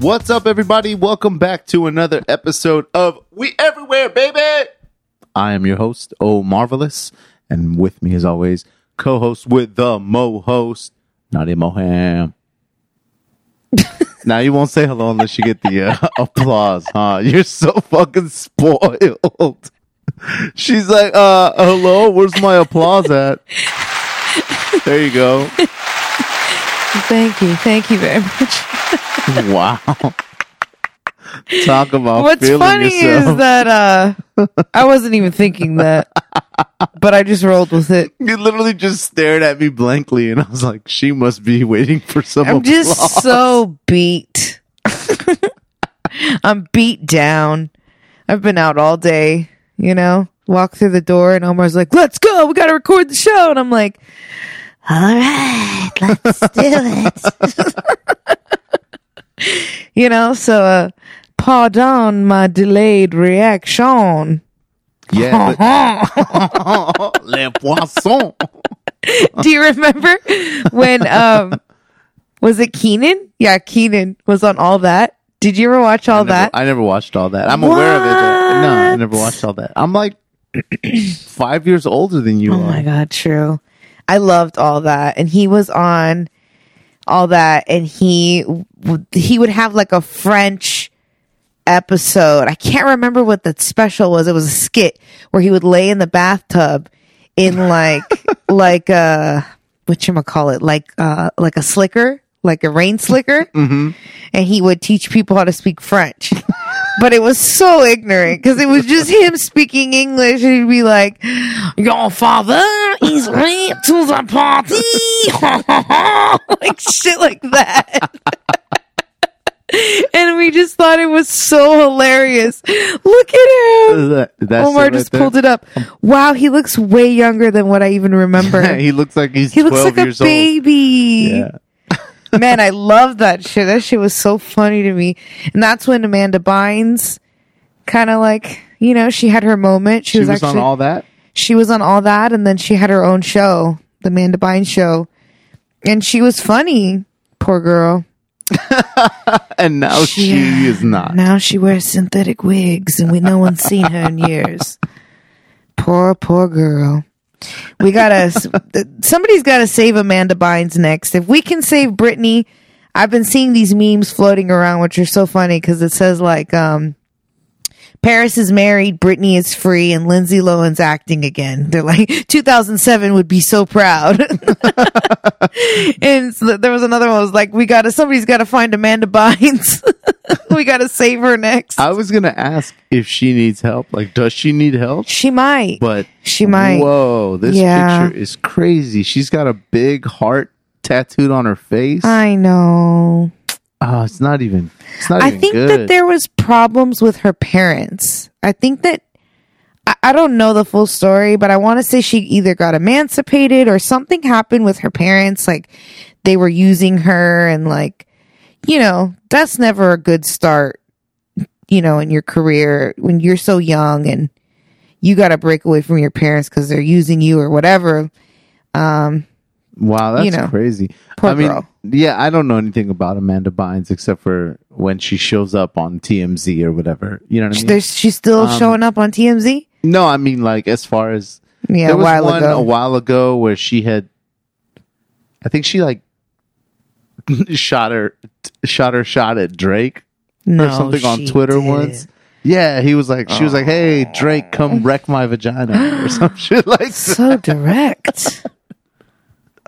What's up, everybody? Welcome back to another episode of We Everywhere, baby. I am your host, Oh Marvelous, and with me, as always, co-host with the Mo host, Nadia Moham. now you won't say hello unless you get the uh, applause, huh? You're so fucking spoiled. She's like, uh, hello, where's my applause at? There you go. Thank you. Thank you very much. Wow. Talk about What's feeling funny yourself. is that uh I wasn't even thinking that. But I just rolled with it. You literally just stared at me blankly, and I was like, "She must be waiting for some." I'm just so beat. I'm beat down. I've been out all day, you know. Walk through the door and Omar's like, "Let's go. We got to record the show." And I'm like, "All right, let's do it." you know, so uh pardon my delayed reaction. yeah. But, Les poissons. Do you remember when um was it Kenan? Yeah, Kenan was on all that. Did you ever watch all I never, that? I never watched all that. I'm aware of it. But no, I never watched all that. I'm like five years older than you Oh are. my god, true. I loved all that, and he was on all that, and he he would have like a French episode. I can't remember what the special was. It was a skit where he would lay in the bathtub in like like a what you call it like uh like a slicker like a rain slicker Mm-hmm. and he would teach people how to speak french but it was so ignorant because it was just him speaking english and he'd be like your father is late to the party like shit like that and we just thought it was so hilarious look at him That, Omar right just there. pulled it up. Wow, he looks way younger than what I even remember. he looks like he's he looks 12 like a years baby. old. Yeah. Man, I love that shit. That shit was so funny to me. And that's when Amanda Bynes kind of like, you know, she had her moment. She, She was, was actually on all that. she was on all that and then she had her own show, the Amanda Bynes show. And she was funny. Poor girl. And now she Yeah. is not. Now she wears synthetic wigs and we no one's seen her in years. Poor, poor girl. We gotta, somebody's gotta save Amanda Bynes next. If we can save Britney, I've been seeing these memes floating around, which are so funny because it says like, um, Paris is married, Britney is free, and Lindsay Lohan's acting again. They're like, 2007 would be so proud. and so there was another one was like, we gotta, somebody's gotta find Amanda Bynes. we gotta save her next. I was gonna ask if she needs help. Like, does she need help? she might. But She might. Whoa, this Yeah. picture is crazy. She's got a big heart tattooed on her face. I know. Oh, it's not even. It's not I even think good. that there was problems with her parents. I think that I, I don't know the full story, but I want to say she either got emancipated or something happened with her parents. Like they were using her and like, you know, that's never a good start, you know, in your career when you're so young and you got to break away from your parents because they're using you or whatever. Um, wow, that's you know, crazy. I mean, girl. yeah, I don't know anything about Amanda Bynes except for when she shows up on TMZ or whatever. You know what I mean? there's, she's still Um, showing up on TMZ. no, I mean like as far as Yeah, there a was while one ago. a while ago where she had, I think she like shot her shot her shot at Drake no, or something on Twitter didn't. once. Yeah, he was like, she was like, "Hey, Drake, come wreck my vagina" or some shit like that. so direct.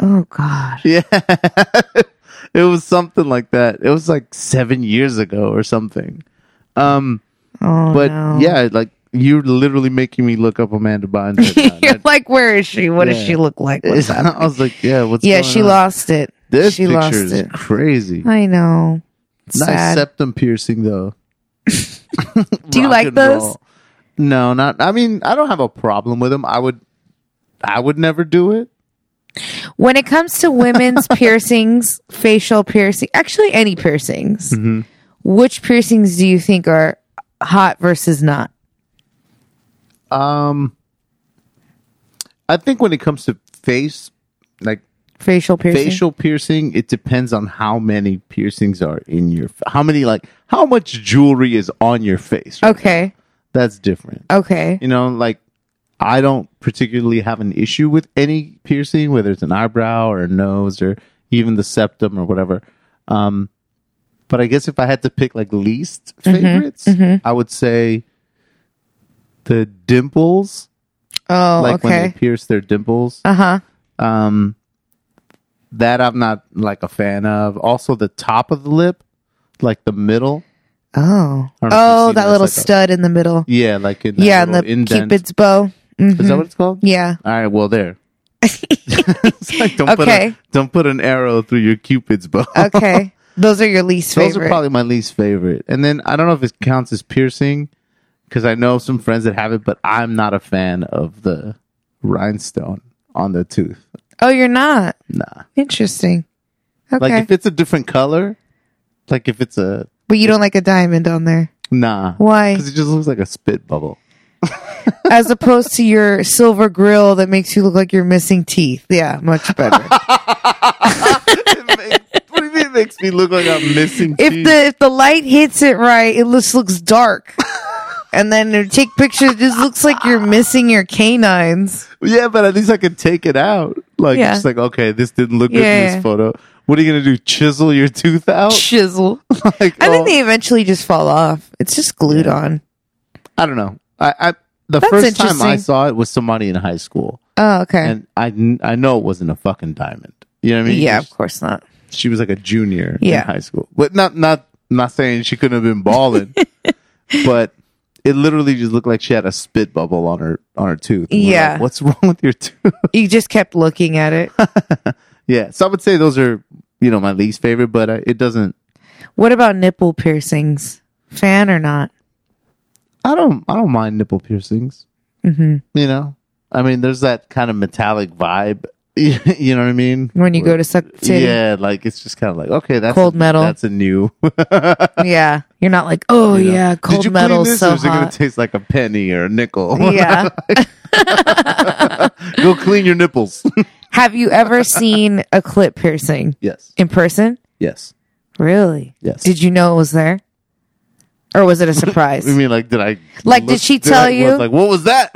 oh God. Yeah, it was something like that. It was like seven years ago or something. Um, Oh but no. yeah, like you're literally making me look up Amanda Bynes. Right. You're like, where is she? What does she look like? I was like, yeah, what's Yeah, she on? lost it. This she picture lost is it. crazy. I know. Nice Sad. septum piercing though. Do you like those? roll. No, not. I mean, I don't have a problem with them. I would, I would never do it. When it comes to women's piercings, facial piercing, actually any piercings, Mm-hmm. which piercings do you think are hot versus not? Um, I think when it comes to face, like Facial piercing. Facial piercing, it depends on how many piercings are in your, how many, like, how much jewelry is on your face. right? Okay. That's different. Okay. You know, like, I don't particularly have an issue with any piercing, whether it's an eyebrow or a nose or even the septum or whatever. Um, but I guess if I had to pick like least favorites, I would say the dimples, Oh, like when they okay. pierce their dimples. Uh huh. Um, that I'm not like a fan of. Also, the top of the lip, like the middle. Oh. I don't know if you've Oh, that little like a- stud in the middle. Yeah, like Yeah, and the indent. cupid's bow. Is that what mm-hmm. it's called? Yeah. All right, well there. Like, don't put Okay. a, don't put an arrow through your cupid's bow. Okay. Those are your least favorite. Those are probably my least favorite. And then I don't know if it counts as piercing because I know some friends that have it, but I'm not a fan of the rhinestone on the tooth. oh, you're not. Nah. Interesting. Okay. Like if it's a different color, like if it's a but you don't like a diamond on there. nah. Why? Because it just looks like a spit bubble. As opposed to your silver grill that makes you look like you're missing teeth. Yeah, much better. Makes- what do you mean it makes me look like I'm missing if teeth? the if the light hits it right, it just looks dark. and then you take pictures, it just looks like you're missing your canines. Yeah, but at least I can take it out. Like, Yeah. just like, okay, this didn't look good in Yeah. this photo. What are you going to do? Chisel your tooth out? Chisel. like, I oh, think they eventually just fall off. It's just glued on. I don't know. I, I the That's first time I interesting. saw it was somebody in high school, Oh, okay. and I kn- I know it wasn't a fucking diamond. You know what I mean? yeah, of course not. She was like a junior Yeah. in high school, but not not not saying she couldn't have been balling, but it literally just looked like she had a spit bubble on her on her tooth. And we're Yeah. like, what's wrong with your tooth? You just kept looking at it. yeah, so I would say those are you know my least favorite, but uh, it doesn't. What about nipple piercings? Fan or not? I don't I don't mind nipple piercings. hmm You know, I mean, there's that kind of metallic vibe. you know what I mean? When you go to suck titty. Yeah, like it's just kind of like okay, that's Cold a, metal. That's a new. Yeah. You're not like, oh you know. yeah, Did cold clean metal this, so is it gonna taste like a penny or a nickel? yeah. go clean your nipples. Have you ever seen a clip piercing yes, in person? yes, Really? yes. Did you know it was there? Or was it a surprise? I mean, like, did I? Like, did she tell I- you? was Like, what was that?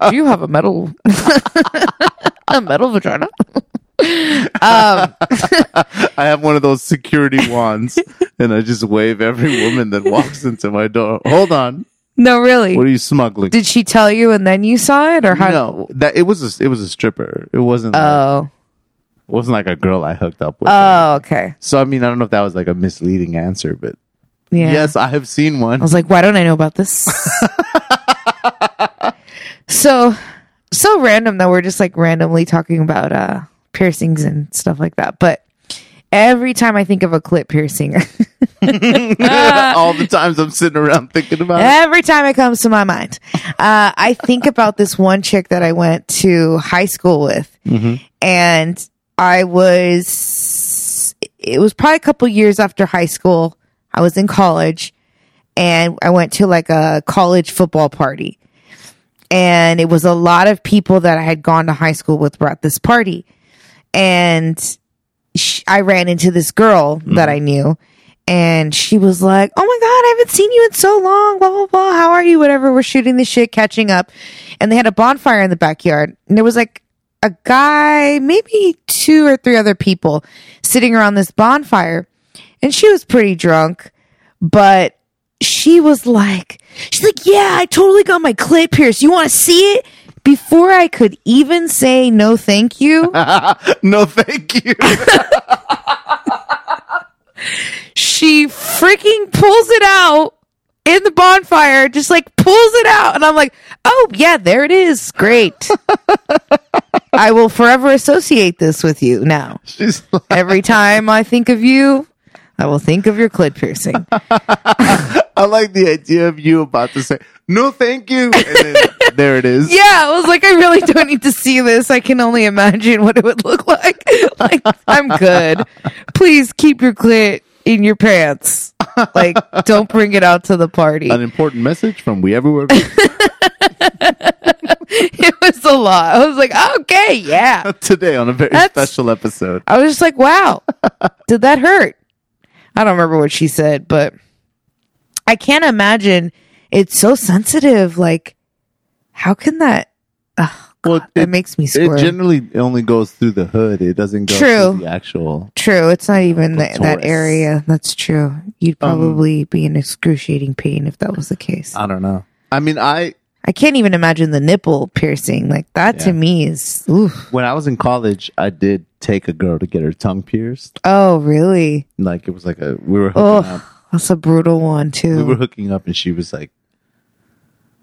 Do you have a metal a metal vagina? um I have one of those security wands, and I just wave every woman that walks into my door. Hold on, no really. what are you smuggling? Did she tell you and then you saw it or how no, that it was a, it was a stripper. It wasn't. Oh. it wasn't like a girl I hooked up with. Oh, okay. so I mean, I don't know if that was like a misleading answer, but Yeah. yes, I have seen one. I was like, why don't I know about this? so so random that we're just like randomly talking about uh piercings and stuff like that. But every time I think of a clip piercing, All the times I'm sitting around thinking about it. every time it comes to my mind, uh, I think about this one chick that I went to high school with, and I was it was probably a couple years after high school. I was in college, and I went to like a college football party, and it was a lot of people that I had gone to high school with were at this party, and sh- I ran into this girl that I mm-hmm. knew, and she was like, "Oh my god, I haven't seen you in so long." Blah blah blah. How are you? Whatever. We're shooting the shit, catching up, and they had a bonfire in the backyard, and there was like a guy, maybe two or three other people sitting around this bonfire, and she was pretty drunk, but she was like, she's like, yeah, I totally got my clip pierced. You want to see it? Before I could even say no, thank you, no, thank you. she freaking pulls it out in the bonfire, just like pulls it out. And I'm like, oh, yeah, there it is. Great. I will forever associate this with you now. She's like, Every time I think of you, I will think of your clit piercing. I like the idea of you about to say no, thank you, and then there it is. Yeah, I was like, I really don't need to see this. I can only imagine what it would look like. Like, I'm good. Please keep your clit in your pants. Like, don't bring it out to the party. An important message from We Everywhere. It was a lot. I was like, okay, yeah. Today on a very That's- special episode. I was just like, wow, did that hurt? I don't remember what she said, but I can't imagine it's so sensitive. Like, how can that? Ugh, Well, God, it, makes me It generally only goes through the hood. It doesn't go True. through the actual. true. It's not even that, that area. That's true. You'd Um, probably be in excruciating pain if that was the case. I don't know. I mean, I I can't even imagine the nipple piercing. Like that to me is, oof. when I was in college, I did take a girl to get her tongue pierced. Oh, really? Like it was like a we were hooking Oh, up. that's a brutal one too. We were hooking up, and she was like,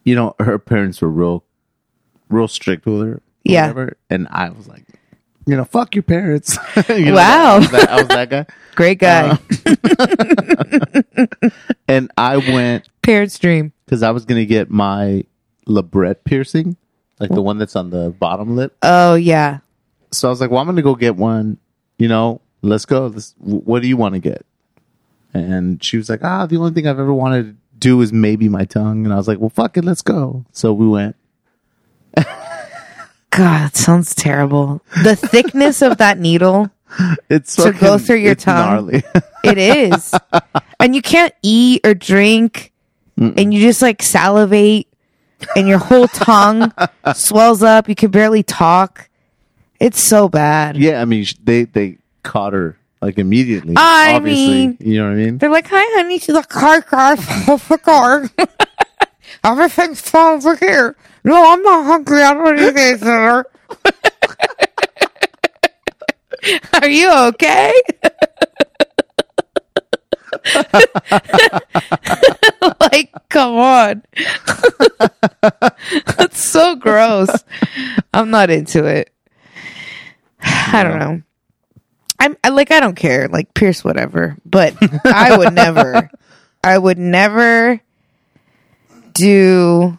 you know, her parents were real, real strict with her. Yeah. whatever, and I was like, you know, fuck your parents. You know, Wow. I was that, I was that guy. Great guy. Uh, and I went Parents' dream. because I was gonna get my labret piercing, like the one that's on the bottom lip. Oh yeah. So I was like, well, I'm gonna go get one. You know, let's go. Let's, what do you want to get? And she was like, ah, the only thing I've ever wanted to do is maybe my tongue. And I was like, well, fuck it, let's go. So we went. God, it sounds terrible. The thickness of that needle, It's To go through your tongue? gnarly. it is. and you can't eat or drink, and you just like salivate, and your whole tongue swells up. You can barely talk. It's so bad. yeah, I mean, they they caught her like immediately. I obviously, mean- you know what I mean. They're like, "Hi, honey." She's like, "Car, car, car? Everything's fine over here." No, I'm not hungry. I don't need anything, sir. Are you okay? like, come on. That's so gross. I'm not into it. I don't know. I'm I, like I don't care. Like Pierce whatever. But I would never I would never do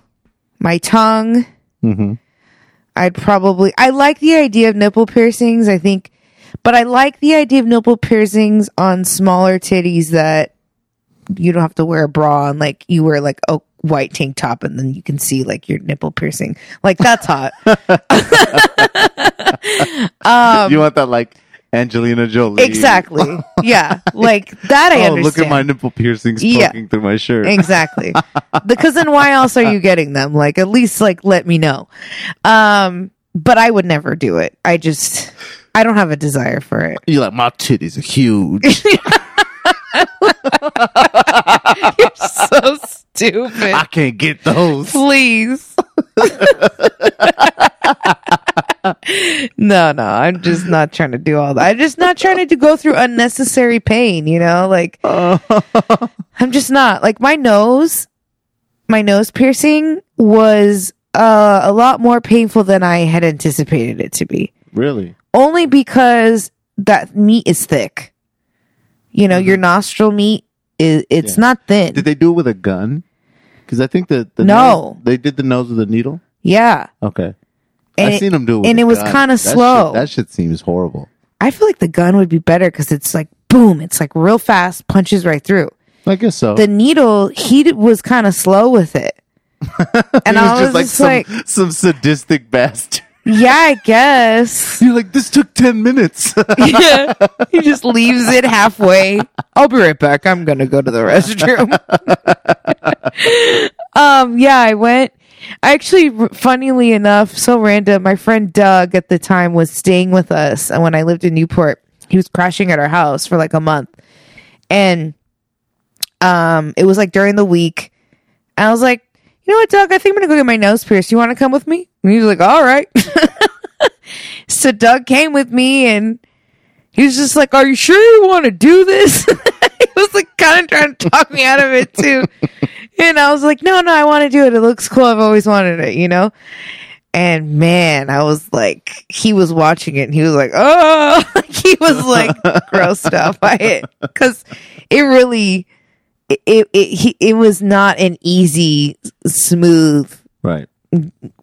my tongue. Mhm. I'd probably I like the idea of nipple piercings, I think but I like the idea of nipple piercings on smaller titties that you don't have to wear a bra and like you wear like a white tank top and then you can see like your nipple piercing. Like that's hot. um you want that like Angelina Jolie? exactly. Yeah. Like that I oh, understand. look at my nipple piercings Yeah. poking through my shirt. exactly because then why else are you getting them like at least like let me know um but i would never do it i just i don't have a desire for it You're like, my titties are huge. you're so stupid I can't get those. please no no i'm just not trying to do all that i'm just not trying to go through unnecessary pain you know like i'm just not like my nose my nose piercing was uh, a lot more painful than i had anticipated it to be really? only because that meat is thick you know your nostril meat is it's Mm-hmm. Yeah. not thin Did they do it with a gun? Because I think that the No. nose- they did the nose with a needle. yeah Okay, And I've it- seen them do it, and it was That shit- slow. that shit seems horrible. I feel like the gun would be better because it's like boom, it's like real fast, punches right through. I guess so. The needle, he d- was kind of slow with it, and He I was like just some, like, some sadistic bastard. yeah, I guess. You're like, this took ten minutes. yeah, he just leaves it halfway. I'll be right back. I'm gonna go to the restroom. um, yeah, I went. Actually, funnily enough, so random. My friend Doug at the time was staying with us, and when I lived in Newport, he was crashing at our house for like a month, and um, it was like during the week. I was like, you know what, Doug? I think I'm gonna go get my nose pierced. You want to come with me? And he was like, all right. so Doug came with me, and he was just like, "Are you sure you want to do this?" he was like, kind of trying to talk me out of it too. And I was like, "No, no, I want to do it. It looks cool. I've always wanted it, you know." And man, I was like, he was watching it, and he was like, "Oh," he was like grossed out by it because it really, it, it, it, he, it was not an easy, smooth, right.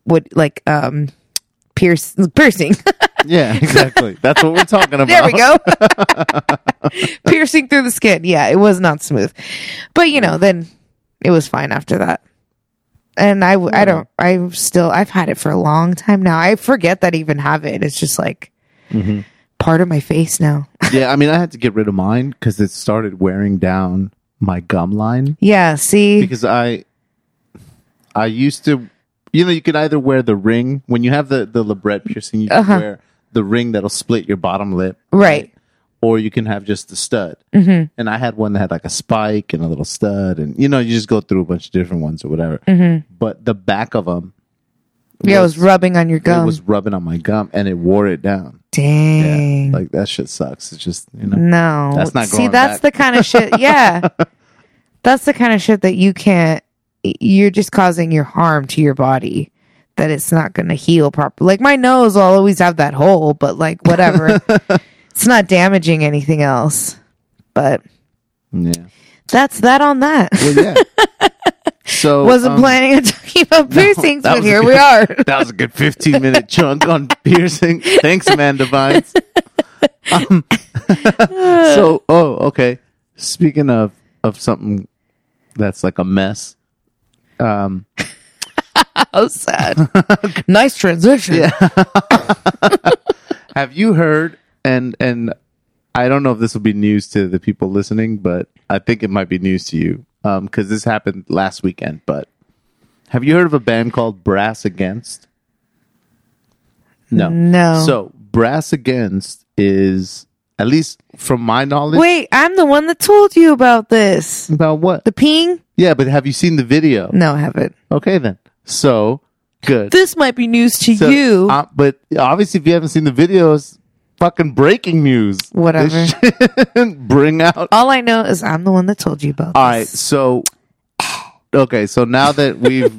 what like um, pierce piercing. Yeah, exactly. That's what we're talking about. There we go. Piercing through the skin. Yeah, it was not smooth. But, you know, then it was fine after that. And I, I don't, I still, I've had it for a long time now. I forget that I even have it. It's just like Mm-hmm. part of my face now. yeah, I mean, I had to get rid of mine because it started wearing down my gum line. yeah. See, because I I used to you know you could either wear the ring when you have the the labret piercing you can Uh-huh. wear the ring that'll split your bottom lip right. Or you can have just the stud mm-hmm. and I had one that had like a spike and a little stud and you know you just go through a bunch of different ones or whatever mm-hmm. but the back of them Yeah, it was rubbing on your gum. it was rubbing on my gum and it wore it down Dang. like that shit sucks it's just you know no. That's not See, that's back. the kind of shit. Yeah. that's the kind of shit that you can't, you're just causing your harm to your body that it's not going to heal properly. Like my nose will always have that hole, but like whatever. it's not damaging anything else. But yeah that's that on that. well yeah so Wasn't um, planning on talking about piercings, that but here good- we are. That was a good 15 minute chunk on piercing. Thanks, Amanda Bynes. Um, so, oh, okay. Speaking of, of something that's like a mess. Um, How sad. nice transition. Yeah. have you heard, and, and I don't know if this will be news to the people listening, but I think it might be news to you. Um, cause this happened last weekend, but have you heard of a band called Brass Against? No. No. So Brass Against is at least from my knowledge Wait, I'm the one that told you about this. about what? The peeing? yeah, but have you seen the video? No, I haven't. Okay then. So good. This might be news to So, you. uh, but obviously if you haven't seen the videos, fucking breaking news. Whatever. Bring out All I know is I'm the one that told you about All right, this. so okay, so now that we've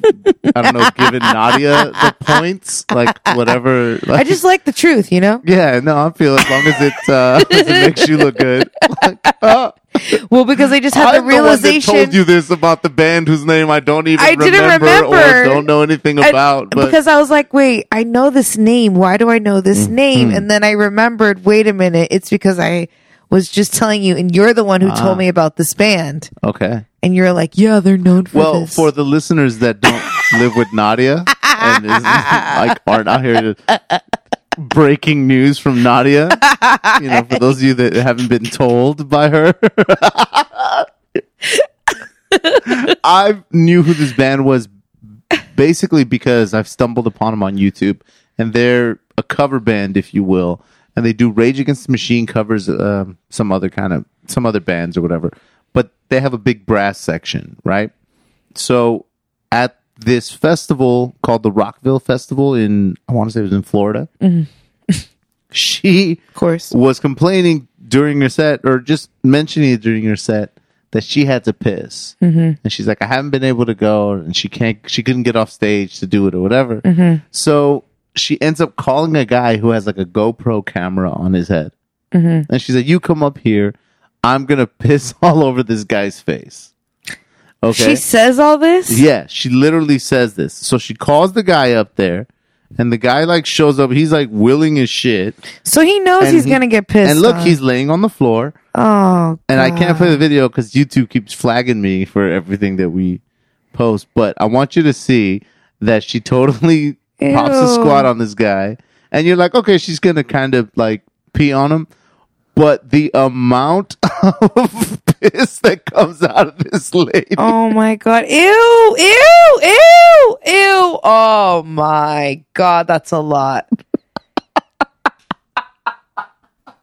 I don't know given Nadia the points, like whatever. Like, I just like the truth, you know? yeah, no, I feel as long as it uh, as it makes you look good. Like, oh, Well, because I just had I'm the the realization. told you this about the band whose name I don't even I didn't remember, don't know anything I- about. but because I was like, wait, I know this name. Why do I know this Mm-hmm. name? And then I remembered, wait a minute, it's because I was just telling you, and you're the one who Ah. told me about this band. okay. And you're like, yeah, they're known for Well, this. for the listeners that don't live with Nadia and is, like aren't out here to breaking news from Nadia, you know, for those of you that haven't been told by her, I knew who this band was basically because I've stumbled upon them on YouTube, and they're a cover band, if you will, and they do Rage Against the Machine covers, um, some other kind of some other bands or whatever, but they have a big brass section, right? So at this festival called the Rockville Festival in I want to say it was in Florida. Mm-hmm. she of course. was complaining during her set or just mentioning it during her set that she had to piss. Mm-hmm. And she's like, I haven't been able to go and she can't, she couldn't get off stage to do it or whatever. Mm-hmm. So she ends up calling a guy who has like a GoPro camera on his head. Mm-hmm. And she's like, you come up here. I'm going to piss all over this guy's face. Okay. She says all this? Yeah, she literally says this. So she calls the guy up there, and the guy like shows up. He's like willing as shit. So he knows he's he- going to get pissed. and look, on. he's laying on the floor, Oh, and I can't play the video because YouTube keeps flagging me for everything that we post. But I want you to see that she totally pops a squat on this guy, and you're like, okay, she's gonna kind of like pee on him. But the amount of piss that comes out of this lady. Oh my god. Ew, ew, ew, ew. Oh my god, that's a lot.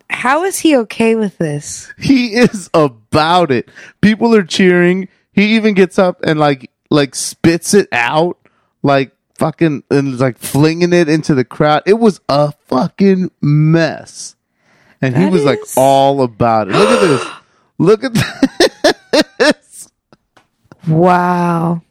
How is he okay with this? he is about it. People are cheering. He even gets up and like like spits it out, like fucking and like flinging it into the crowd. It was a fucking mess, and he That was like all about it. Look at this. Look at this. Wow.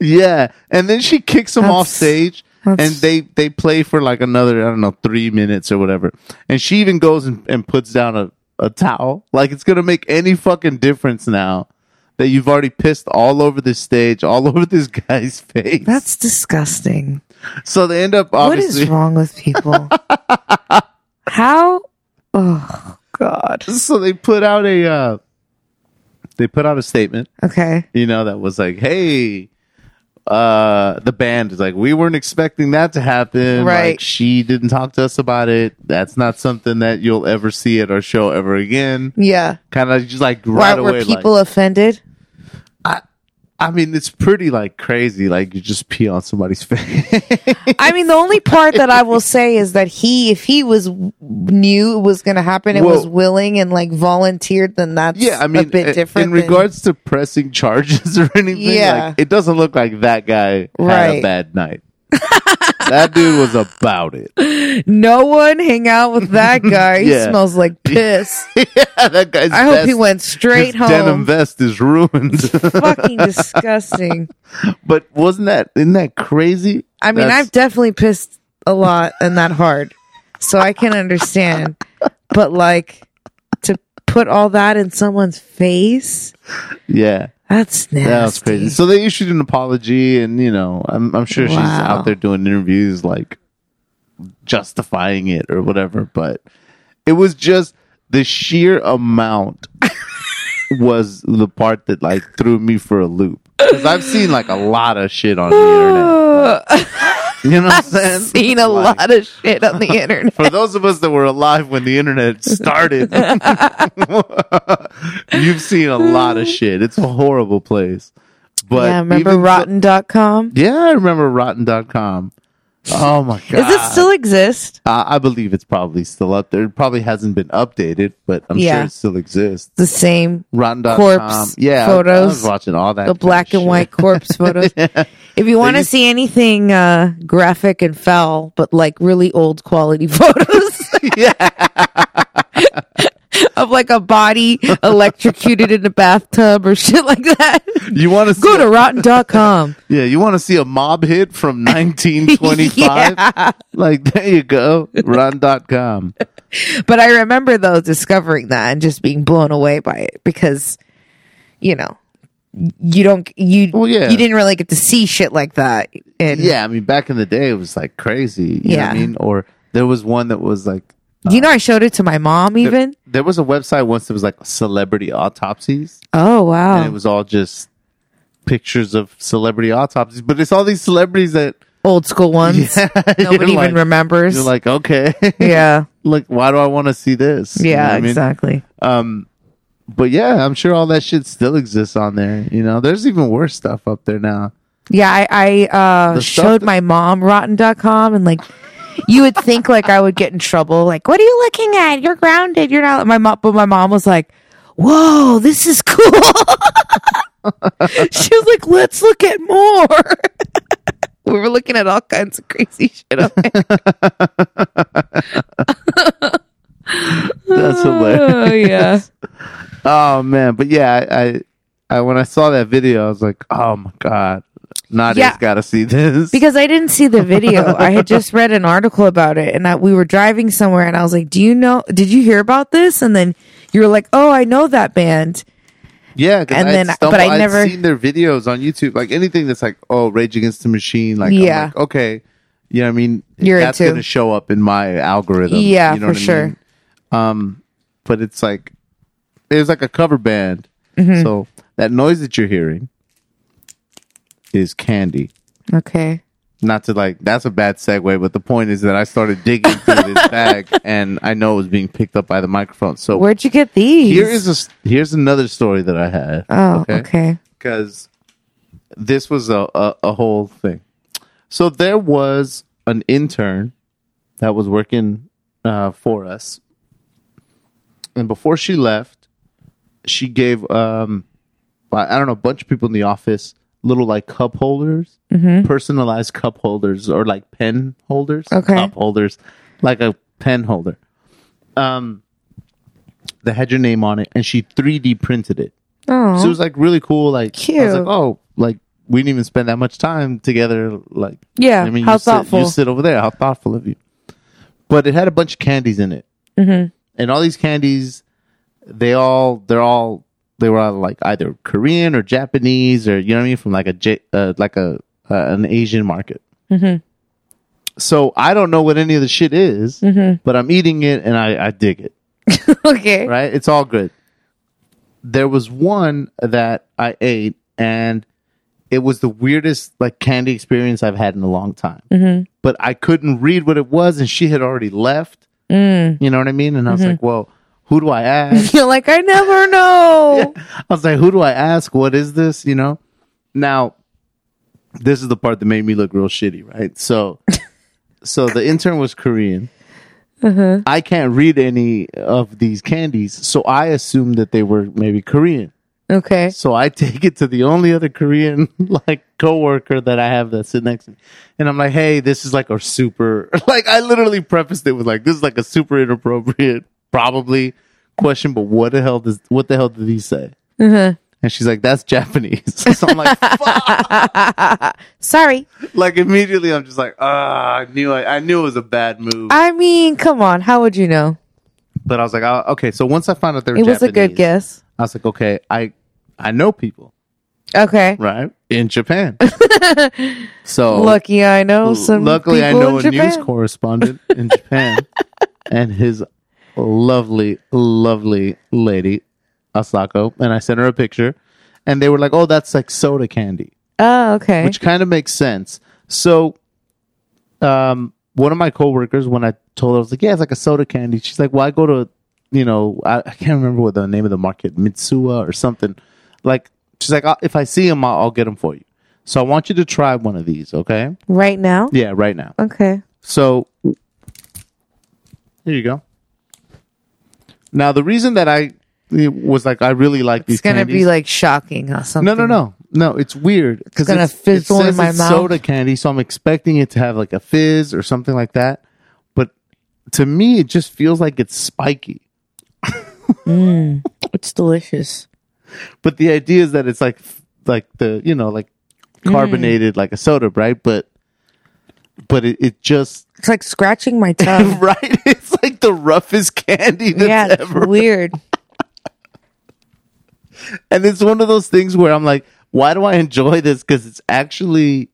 Yeah, and then she kicks him off That's- stage. And they, they play for like another, I don't know, three minutes or whatever. And she even goes and, and puts down a, a towel. Like it's going to make any fucking difference now that you've already pissed all over this stage, all over this guy's face. That's disgusting. so they end up What is obviously. wrong with people? How? Oh god. So they put out a, uh, they put out a statement, Okay. you know, that was like, hey, uh the band is like we weren't expecting that to happen Right. like she didn't talk to us about it that's not something that you'll ever see at our show ever again Yeah. kind of just like right Why right were people like, offended? I mean it's pretty like crazy like you just pee on somebody's face I mean, the only part that I will say is that he, if he was knew it was going to happen, it Well- was willing and like volunteered, then that's yeah i mean a bit different. in than- regards to pressing charges or anything Yeah. like, it doesn't look like that guy had a bad night that dude was about it no one hang out with that guy. He Yeah. smells like piss. yeah that guy's I hope he vest- went straight his denim vest is ruined Fucking disgusting. But wasn't that isn't that crazy? I mean, That's- I've definitely pissed a lot and that hard, so I can understand. But like to put all that in someone's face, yeah, that's nasty. that was crazy. So they issued an apology, and you know, I'm I'm sure she's out there doing interviews like justifying it or whatever. But it was just the sheer amount was the part that like threw me for a loop because I've seen like a lot of shit on the internet. You know what I'm saying? Seen a Like, lot of shit on the internet. for those of us that were alive when the internet started, you've seen a lot of shit. It's a horrible place. But yeah, remember so- rotten.com? yeah, I remember rotten.com. Oh my god. Does it still exist? Uh, I believe it's probably still up there. It probably hasn't been updated, but I'm Yeah. sure it still exists. The same Rotten.com. corpse yeah, I- I photos, was watching all that. the black and white corpse photos. If you want to see anything uh, graphic and foul, but like really old quality photos of like a body electrocuted in a bathtub or shit like that, You want to go to rotten.com. Yeah, you want to see a mob hit from 1925? Yeah. Like, there you go. Run.com. But I remember though discovering that and just being blown away by it because, you know, you don't you Well, yeah. you didn't really get to see shit like that. And Yeah, I mean, back in the day, it was like crazy. You know what I Yeah. mean? Or there was one that was like, you uh, know, I showed it to my mom even. There was a website once that was like celebrity autopsies, Oh wow! and it was all just pictures of celebrity autopsies. But it's all these celebrities that Old school ones. Nobody even like- remembers. You're like, okay, yeah, like, why do I want to see this? You know yeah, I mean? exactly. Um, but yeah, I'm sure all that shit still exists on there. You know, there's even worse stuff up there now. Yeah, I, I uh, The stuff showed that- my mom rotten.com and like you would think like I would get in trouble. Like, what are you looking at? You're grounded. You're not my mom but my mom was like, Whoa, this is cool. she was like, Let's look at more. we were looking at all kinds of crazy shit on there. That's oh, hilarious. Oh yeah. Oh man, but yeah, I, I, I when I saw that video, I was like, oh my god, Nadia's Yeah. got to see this. Because I didn't see the video. I had just read an article about it and I, we were driving somewhere and I was like, Do you know, did you hear about this? And then you were like, Oh, I know that band. Yeah, and I'd then- stumbled- but I I'd never- seen their videos on YouTube, like anything that's like, oh, Rage Against the Machine, like, I'm Yeah. like, okay, you know, what I mean, You're that's gonna show up in my algorithm. Yeah, you know for what I sure. mean? Um, but it's like, it's like a cover band. Mm-hmm. So that noise that you're hearing is Candy. Okay. not to like that's a bad segue but the point is that i started digging through this bag and i know it was being picked up by the microphone so Where'd you get these? here is a here's another story that i had Oh, okay. because this was a, a, a whole thing so there was an intern that was working uh, for us and before she left she gave um i I don't know a bunch of people in the office little like cup holders personalized cup holders or like pen holders Okay. cup holders like a pen holder um that had your name on it and she 3d printed it Oh, so it was like really cool. Like I was like, oh, like we didn't even spend that much time together. Like, yeah. I mean, how you thoughtful. Sit, you sit over there. How thoughtful of you. But it had a bunch of candies in it, mm-hmm. and all these candies, they all they're all they were all like either Korean or Japanese or you know what I mean from like a uh, like a uh, an Asian market. Mm-hmm. So I don't know what any of the shit is, Mm-hmm. but I'm eating it and I, I dig it. okay. right? It's all good. There was one that I ate and it was the weirdest like candy experience I've had in a long time. Mm-hmm. But I couldn't read what it was, and she had already left. Mm. You know what I mean? And I was Mm-hmm. like, well, who do I ask? You're like, I never know. I was like, who do I ask? What is this? You know? Now, this is the part that made me look real shitty, right? So, so the intern was Korean. Uh-huh. I can't read any of these candies, so I assumed that they were maybe Korean. Okay. So I take it to the only other Korean like coworker that I have that sit next to me, and I'm like, "Hey, this is like a super like." I literally prefaced it with like, "This is like a super inappropriate, probably question, but what the hell does what the hell did he say?" Uh-huh. And she's like, "That's Japanese." so I'm like, "Fuck!" Sorry. Like immediately, I'm just like, "Ah, I knew I, I knew it was a bad move." I mean, come on. How would you know? but I was like, oh, "Okay." So once I found out they were It was a good guess. I was like, "Okay, I I know people Okay. right in Japan." so Lucky I know some. Luckily, I know a news correspondent in Japan, and his lovely, lovely lady, Asako, and I sent her a picture, and they were like, "Oh, that's like soda candy," Oh, okay. which kind of makes sense. So, um, one of my coworkers, when I told her, I was like, "Yeah, it's like a soda candy," she's like, "Well, I go to, you know, I, I can't remember what the name of the market, Mitsuwa or something." Like, she's like, "Uh, "If I see them, I'll, I'll get them for you." So I want you to try one of these, okay? right now. Yeah, right now. Okay. So here you go. Now the reason that I it was like I really like these It's gonna candies. be like shocking or something. no, no, no, no. It's weird because it's gonna fizzle in my mouth. Soda candy, so I'm expecting it to have like a fizz or something like that. But to me, it just feels like it's spiky. It's delicious. But the idea is that it's like like the you know like Mm. carbonated like a soda, right? But but it, it just It's like scratching my tongue. right. It's like the roughest candy that's yeah, it's ever weird. And it's one of those things where I'm like, why do I enjoy this? Because it's actually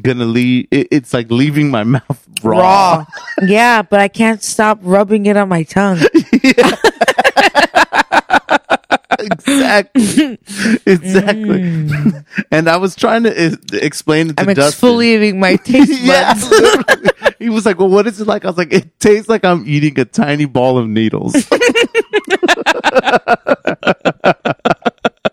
gonna leave. It, it's like leaving my mouth raw. Raw. yeah, but I can't stop rubbing it on my tongue. Exactly. exactly. and I was trying to explain it to Mm. I'm Dustin. exfoliating my taste buds. literally. he was like, "Well, what is it like?" I was like, "It tastes like I'm eating a tiny ball of needles."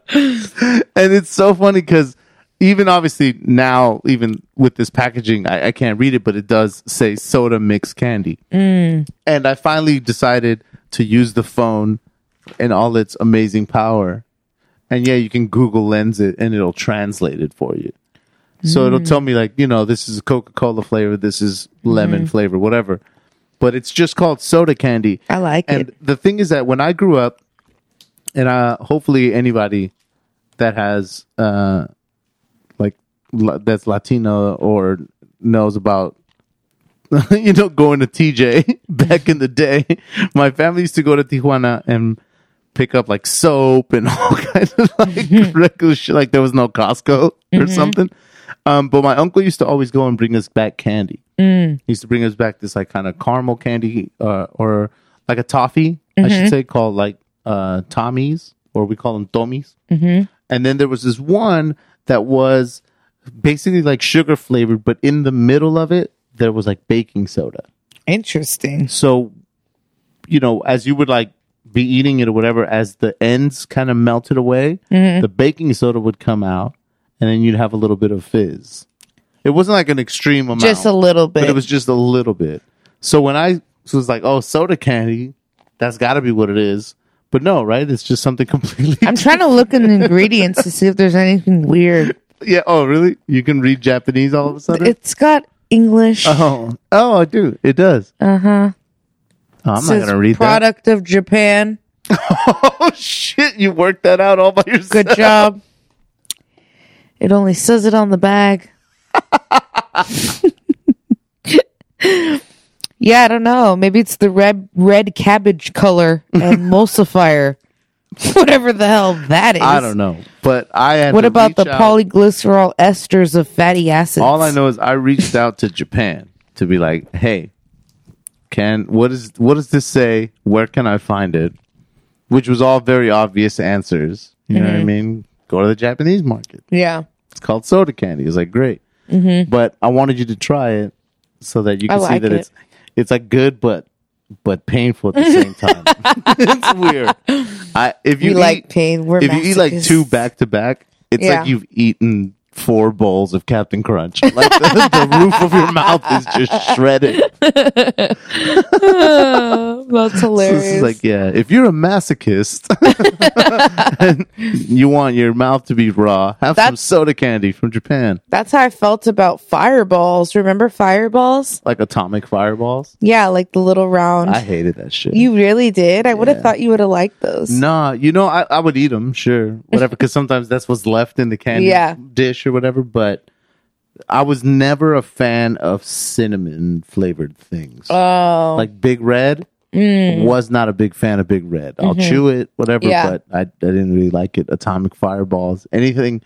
and it's so funny because even obviously now, even with this packaging, I, I can't read it, but it does say soda mix candy. And I finally decided to use the phone in all its amazing power. And yeah, you can Google Lens it and it'll translate it for you. So it'll tell me like, you know, this is Coca Cola flavor, this is lemon flavor, whatever. But it's just called soda candy. I like And it. And the thing is that when I grew up, and uh, hopefully anybody that has uh, like la- that's Latino or knows about you know going to TJ back in the day, my family used to go to Tijuana and pick up like soap and all kinds of like regular shit. Like there was no Costco or something. Um, but my uncle used to always go and bring us back candy. He used to bring us back this like kind of caramel candy uh, or like a toffee, I should say, called like uh, Tommy's or we call them Tommy's. And then there was this one that was basically like sugar flavored, but in the middle of it, there was like baking soda. Interesting. So, you know, as you would like be eating it or whatever, as the ends kind of melted away, the baking soda would come out and then you'd have a little bit of fizz. It wasn't like an extreme amount Just a little bit. but it was just a little bit. So when I was like, "Oh, soda candy," that's got to be what it is. But no, right? It's just something completely. I'm trying to look in the ingredients to see if there's anything weird. yeah. Oh, really? You can read Japanese all of a sudden? It's got English. oh, oh, I do. It does. Uh huh. Oh, I'm Says not gonna read product of Japan. Oh shit! You worked that out all by yourself. Good job. It only says it on the bag. yeah, I don't know. Maybe it's the red red cabbage color emulsifier. Whatever the hell that is. I don't know, but I had. What to about the reach out. polyglycerol esters of fatty acids? All I know is I reached out to Japan to be like, "Hey, can what is what does this say? Where can I find it?" Which was all very obvious answers. You know what I mean? Go to the Japanese market. Yeah. It's called soda candy. It's like great, but I wanted you to try it so that you Mm-hmm. I can see like that it. it's it's like good, but but painful at the same time. it's weird. I if you We eat, like pain. We're if you eat like masochists. two back to back, it's Yeah. like you've eaten four bowls of Captain Crunch. Like the, the roof of your mouth is just shredded. That's So hilarious. this is like, yeah, if you're a masochist and you want your mouth to be raw, have some soda candy from Japan, That's how I felt about fireballs. Remember fireballs? like atomic fireballs. Yeah, like the little round. I hated that shit. you really did? I would have Yeah. thought you would have liked those. Nah, you know, I, I would eat them, sure, whatever, because sometimes that's what's left in the candy Yeah. dish or whatever. But I was never a fan of cinnamon flavored things. Oh, like Big Red, was not a big fan of Big Red. I'll chew it, whatever, Mm-hmm. Yeah. but I, I didn't really like it. Atomic Fireballs, anything,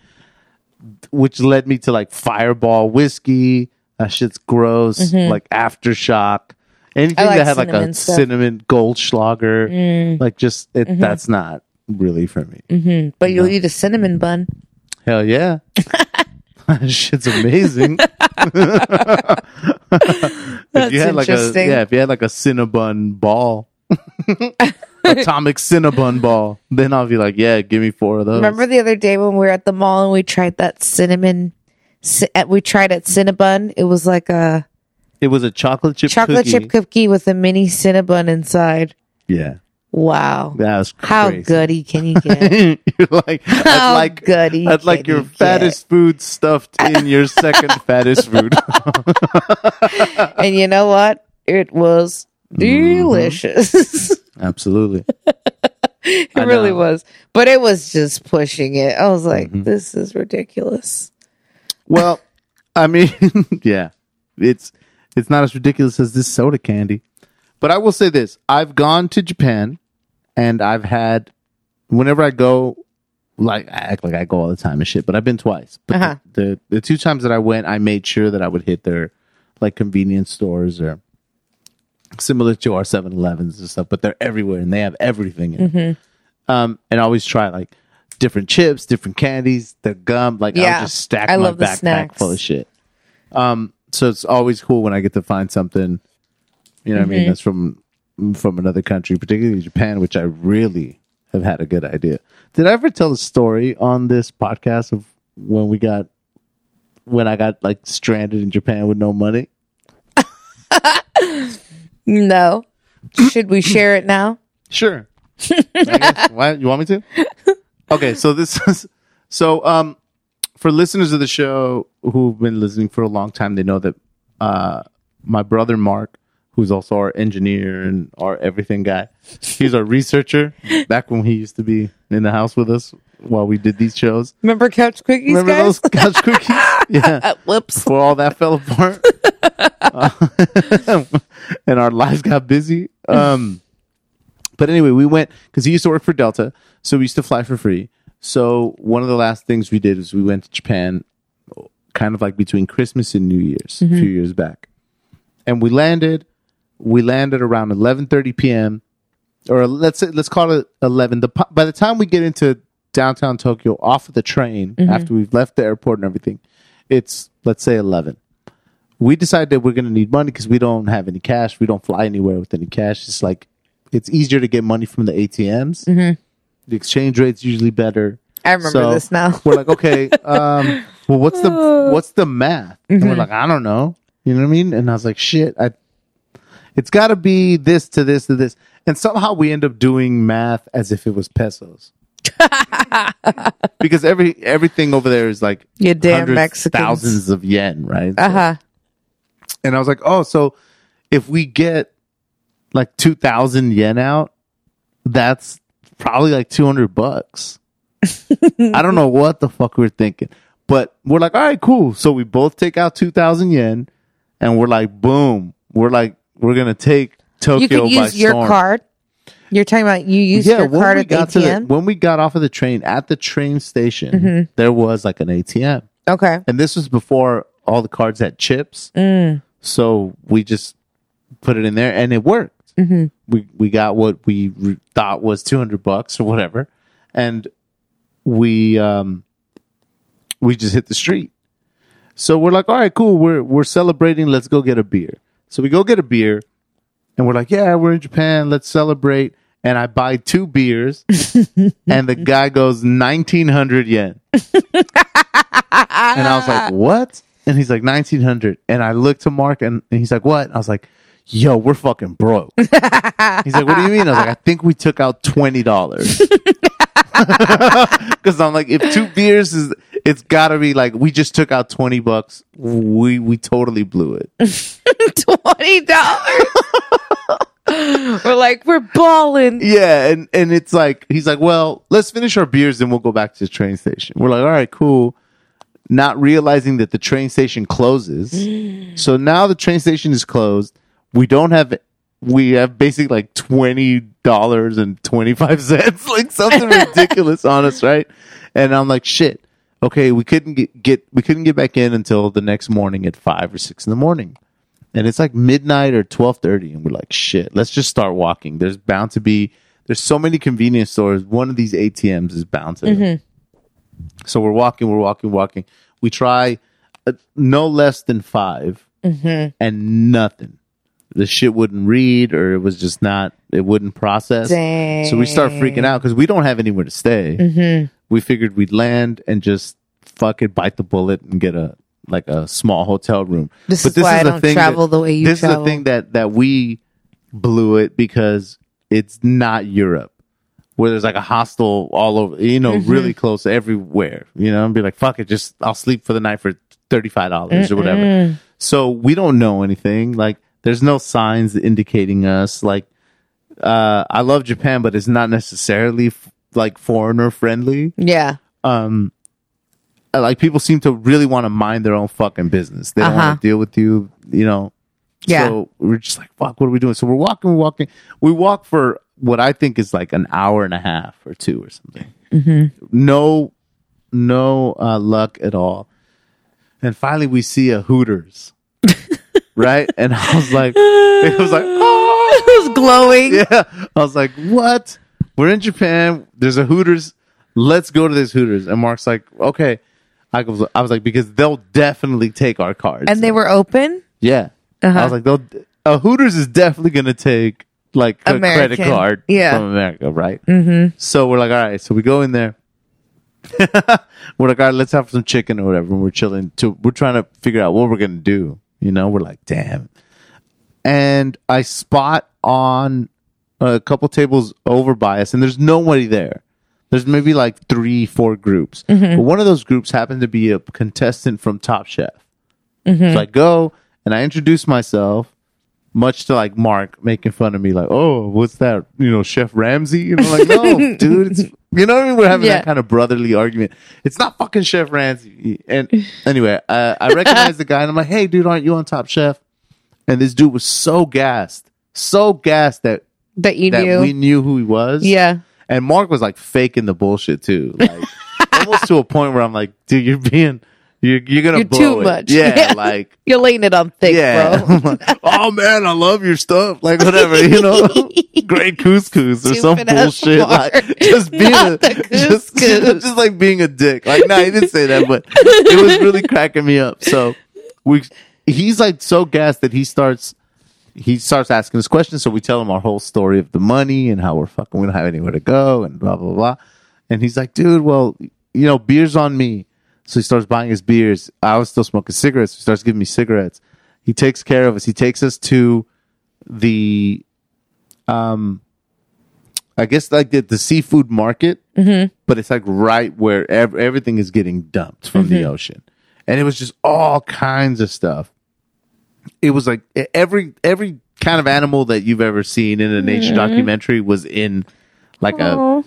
which led me to like Fireball whiskey. That shit's gross. Like Aftershock. Anything Mm-hmm. Like that had like a cinnamon stuff. Mm. cinnamon Goldschlager, like just it, Mm-hmm. that's not really for me. but you'll eat a cinnamon bun. Hell yeah. Shit's amazing. if you had like a interesting. yeah, if you had like a Cinnabon ball, atomic Cinnabon ball, then I'll be like, yeah, give me four of those. Remember the other day when we were at the mall and we tried that cinnamon? ci- uh, We tried at Cinnabon. It was like a it was a chocolate chip chocolate cookie. chip cookie with a mini Cinnabon inside. Yeah, Wow. that was How crazy. goody can you get? You're like, I'd How like, goody I'd like your you get? fattest food stuffed in your second fattest food. and you know what? It was Mm-hmm. delicious. Absolutely. it really was. But it was just pushing it. I was like, Mm-hmm. this is ridiculous. Well, I mean, yeah, it's it's not as ridiculous as this soda candy. But I will say this: I've gone to Japan, and I've had whenever I go, like I act like I go all the time and shit. But I've been twice. But Uh-huh. the, the the two times that I went, I made sure that I would hit their like convenience stores or similar to our 7-Elevens and stuff. But they're everywhere, and they have everything. In it. Um, and I always try like different chips, different candies, the gum. Like Yeah. I'll just stack I my backpack snacks. full of shit. Um, so it's always cool when I get to find something, you know what I Mm-hmm. mean, that's from from another country, particularly Japan, which I really have had a good idea. Did I ever tell a story on this podcast of when we got when I got like stranded in Japan with no money? No. Should we share it now? Sure. Guess. Why you want me to? Okay, so this is so um for listeners of the show who've been listening for a long time, they know that uh my brother Mark, who's also our engineer and our everything guy, he's our researcher back when he used to be in the house with us while we did these shows. Remember Couch Cookies, Remember guys? those couch cookies? Yeah. Uh, whoops. Before all that fell apart Uh, and our lives got busy. Um, but anyway, we went because he used to work for Delta, so we used to fly for free. So one of the last things we did was we went to Japan, kind of like between Christmas and New Year's, a few years back, and we landed. We landed around eleven thirty p.m. or let's say, let's call it eleven. The by the time we get into downtown Tokyo off of the train mm-hmm. after we've left the airport and everything, it's let's say eleven we decided that we're going to need money because we don't have any cash. We don't fly anywhere with any cash. It's like it's easier to get money from the ATMs. Mm-hmm. The exchange rate's usually better. I remember So, this now. We're like, okay, um, well, what's the what's the math? And we're mm-hmm. like, I don't know. You know what I mean? And I was like, shit, I. It's got to be this to this to this, and somehow we end up doing math as if it was pesos. because every everything over there is like You damn Mexicans. thousands of yen, right? So- Uh huh. and I was like, oh, so if we get like 2000 yen out, that's probably like 200 bucks. I don't know what the fuck we're thinking, but we're like, all right, cool. So we both take out 2000 yen and we're like, boom, we're like, we're going to take Tokyo You could by use your storm. card. You're talking about you used your when card we at the ATM. when we got off of the train at the train station, Mm-hmm. there was like an ATM. okay. And this was before all the cards had chips. Mm. So we just put it in there and it worked. Mm-hmm. We we got what we re- thought was 200 bucks or whatever. And we um we just hit the street. So we're like, all right, cool. We're we're celebrating. Let's go get a beer. So we go get a beer, and we're like, yeah, we're in Japan. Let's celebrate. And I buy two beers, and the guy goes nineteen hundred yen, and I was like, what? And he's like nineteen hundred, and I looked to Mark, and, and he's like, what? I was like, yo, we're fucking broke. he's like, what do you mean? I was like, I think we took out twenty dollars. Because I'm like, if two beers is, it's gotta be like we just took out twenty bucks. We we totally blew it. Twenty dollars. we're like, we're balling. Yeah, and and it's like he's like, well, let's finish our beers and we'll go back to the train station. We're like, all right, cool. Not realizing that the train station closes, so now the train station is closed. We don't have. We have basically like twenty dollars and twenty five cents, like something ridiculous on us, right? And I'm like, shit. Okay, we couldn't get, get we couldn't get back in until the next morning at five or six in the morning. And it's like midnight or 12:30 and we're like shit let's just start walking. There's bound to be there's so many convenience stores. One of these ATMs is bound to mm-hmm. so we're walking we're walking walking. We try uh, no less than 5 mm-hmm. and nothing. The shit wouldn't read or it was just not it wouldn't process. So we start freaking out because we don't have anywhere to stay mm-hmm. We figured we'd land and just fucking bite the bullet and get a like a small hotel room. This is why I don't travel the way you this is travel. the thing that that we blew it because it's not Europe where there's like a hostel all over you know really close everywhere you know and be like fuck it just I'll sleep for the night for $35 or whatever. So we don't know anything like there's no signs indicating us like uh I love Japan but it's not necessarily f- like foreigner friendly Yeah. um like people seem to really want to mind their own fucking business. They don't Uh-huh. want to deal with you, you know. Yeah. So we're just like, fuck, what are we doing? So we're walking, we're walking. We walk for what I think is like an hour and a half or two or something. Mm-hmm. No, no uh, luck at all. And finally, we see a Hooters, right? And I was like, it was like, oh, it was glowing. yeah. I was like, what? We're in Japan. There's a Hooters. Let's go to this Hooters. And Mark's like, okay. I was, I was like, because they'll definitely take our cards. And they were open. yeah. Uh-huh. I was like, they'll, a Hooters is definitely going to take like a American. credit card Yeah. from America, right? Mm-hmm. So we're like, all right. So we go in there. we're like, all right, let's have some chicken or whatever. And we're chilling. To, we're trying to figure out what we're going to do. You know, we're like, damn. And I spot on a couple tables over by us, and there's nobody there. There's maybe like three, four groups. But one of those groups happened to be a contestant from Top Chef. So I go and I introduce myself, much to like Mark making fun of me, like, "Oh, what's that? You know, Chef Ramsay? You I'm like, "No, dude, it's you know what I mean." We're having Yeah. that kind of brotherly argument. It's not fucking Chef Ramsay. And anyway, uh, I recognize the guy, and I'm like, "Hey, dude, aren't you on Top Chef?" And this dude was so gassed, so gassed that That you that knew. we knew who he was. yeah. And Mark was like faking the bullshit too, like almost to a point where I'm like, "Dude, you're being." You're, you're gonna You're blow too it. much. Yeah, Yeah. like You're laying it on thick, yeah. bro. oh man, I love your stuff. Like whatever, you know, great couscous or some Stupid bullshit. Like just being a, just, just like being a dick. Like no, he didn't say that, but it was really cracking me up. So we, he's like so gassed that he starts. He starts asking us questions, so we tell him our whole story of the money and how we're fucking we don't have anywhere to go and blah blah blah. And he's like, dude, well, you know, beer's on me. So he starts buying us beers. I was still smoking cigarettes. He starts giving me cigarettes. He takes care of us. He takes us to the, um, I guess like the, the seafood market, but it's like right where ev- everything is getting dumped from the ocean, and it was just all kinds of stuff. It was like every every kind of animal that you've ever seen in a nature documentary was in like a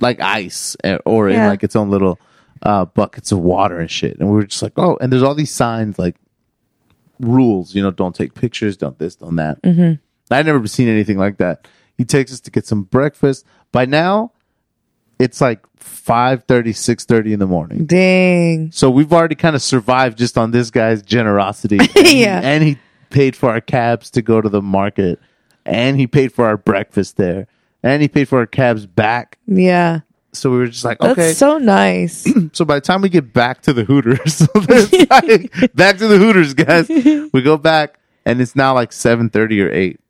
like ice eh, or in Yeah. like its own little uh, buckets of water and shit. And we were just like, oh, and there's all these signs like rules, you know, don't take pictures, don't this, don't that. Mm-hmm. I'd never seen anything like that. He takes us to get some breakfast. By now, it's like 5.30, 6.30 in the morning. Dang. So we've already kind of survived just on this guy's generosity. And he- Yeah. and he paid for our cabs to go to the market. And he paid for our breakfast there. And he paid for our cabs back Yeah. so we were just like, That's okay. so nice. So by the time we get back to the Hooters, so like, back to the Hooters, guys. We go back and it's now like seven thirty or eight.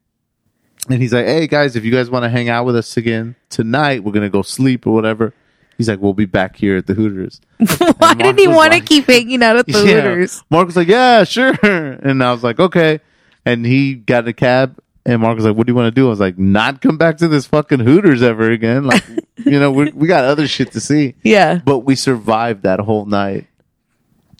And he's like, "Hey guys, if you guys want to hang out with us again tonight, we're gonna go sleep or whatever." He's like, "We'll be back here at the Hooters." Why did he want to like- keep hanging out at the Yeah. Hooters? Mark was like, "Yeah, sure," and I was like, "Okay." And he got a cab, and Mark was like, "What do you want to do?" I was like, "Not come back to this fucking Hooters ever again." Like, you know, we we got other shit to see. Yeah. but we survived that whole night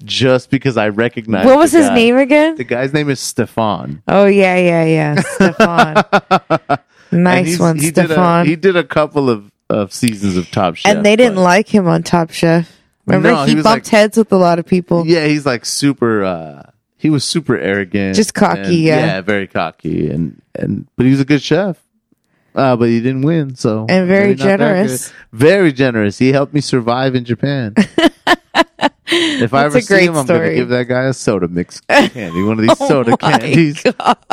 just because I recognized. What was his guy. name again? The guy's name is Stefan. Oh yeah, yeah, yeah. Stefan. Nice one, he Did a, Stefan. he did a couple of, of seasons of Top Chef, and they didn't but- like him on Top Chef. Remember, No, he, he bumped like- heads with a lot of people. Yeah, he's like super. uh He was super arrogant, Just cocky, and- yeah. yeah, very cocky, and and but he was a good chef. Uh, but he didn't win, so And very maybe not that generous. Very generous. He helped me survive in Japan. if I ever see him, I'm going to give that guy a soda mix candy, one of these Oh soda candies.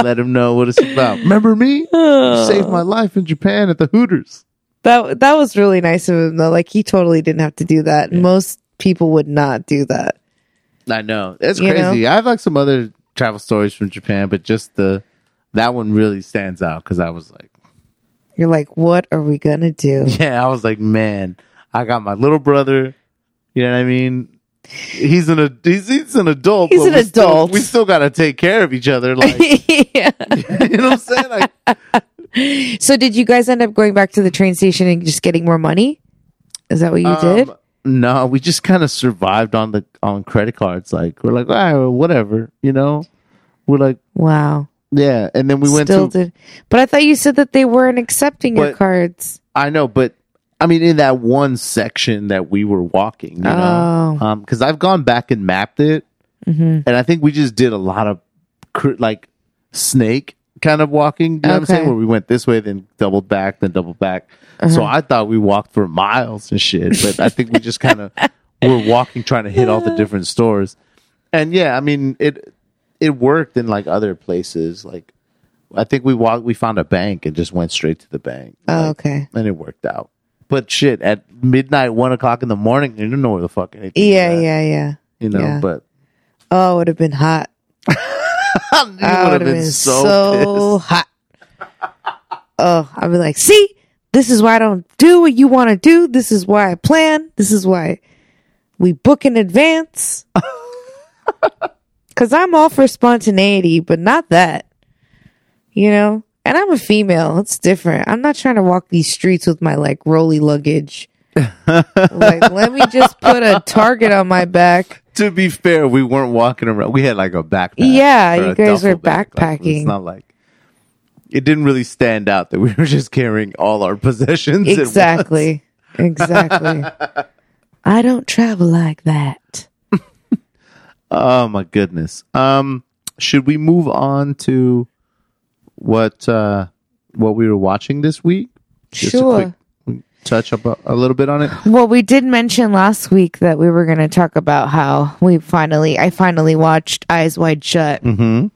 Let him know what it's about. Remember me? You oh. saved my life in Japan at the Hooters. That that was really nice of him though. Like he totally didn't have to do that. Most people would not do that. I know it's You crazy. I have like some other travel stories from Japan, but just the that one really stands out because I was like, You're like, what are we gonna do? yeah, I was like, man, I got my little brother. You know what I mean? He's an ad- he's, he's an adult. He's an we still- adult. we still got to take care of each other. Like, yeah. you know what I'm saying? Like, So did you guys end up going back to the train station and just getting more money? Is that what you did? Um, No, we just kind of survived on the on credit cards. Like we're like, right, well, whatever, you know. We're like, Wow. yeah, and then we went Still to. did. But I thought you said that they weren't accepting your cards. I know, but I mean, in that one section that we were walking, you know, Oh. um, because I've gone back and mapped it, Mm-hmm. and I think we just did a lot of cr- like snake kind of walking. You know what I'm saying? Okay. Where we went this way, then doubled back, then doubled back. Uh-huh. So I thought we walked for miles and shit, but I think we just kind of were walking, trying to hit all the different stores. And yeah, I mean it. It worked in like other places. Like I think we walked, we found a bank and just went straight to the bank. Oh, Like, okay. and it worked out. But shit, at midnight, one o'clock in the morning, you don't know where the fuck anything. is Yeah, at, yeah, yeah. You know, yeah. but Oh, it would have been hot. I would have would been, so, pissed. hot. Oh, I'd be like, see, this is why I don't do what you want to do. This is why I plan. This is why we book in advance. Cause I'm all for spontaneity, but not that. You know? And I'm a female. It's different. I'm not trying to walk these streets with my like rolly luggage. like, let me just put a target on my back. To be fair, we weren't walking around. We had like a backpack. Yeah, you guys were bag. Like, backpacking. it's not like it didn't really stand out that we were just carrying all our possessions. Exactly. Exactly. I don't travel like that. Oh my goodness. Um, should we move on to what uh what we were watching this week? Just a Sure. quick touch up a, a little bit on it. Well, we did mention last week that we were going to talk about how we finally, I finally watched Eyes Wide Shut Mm-hmm.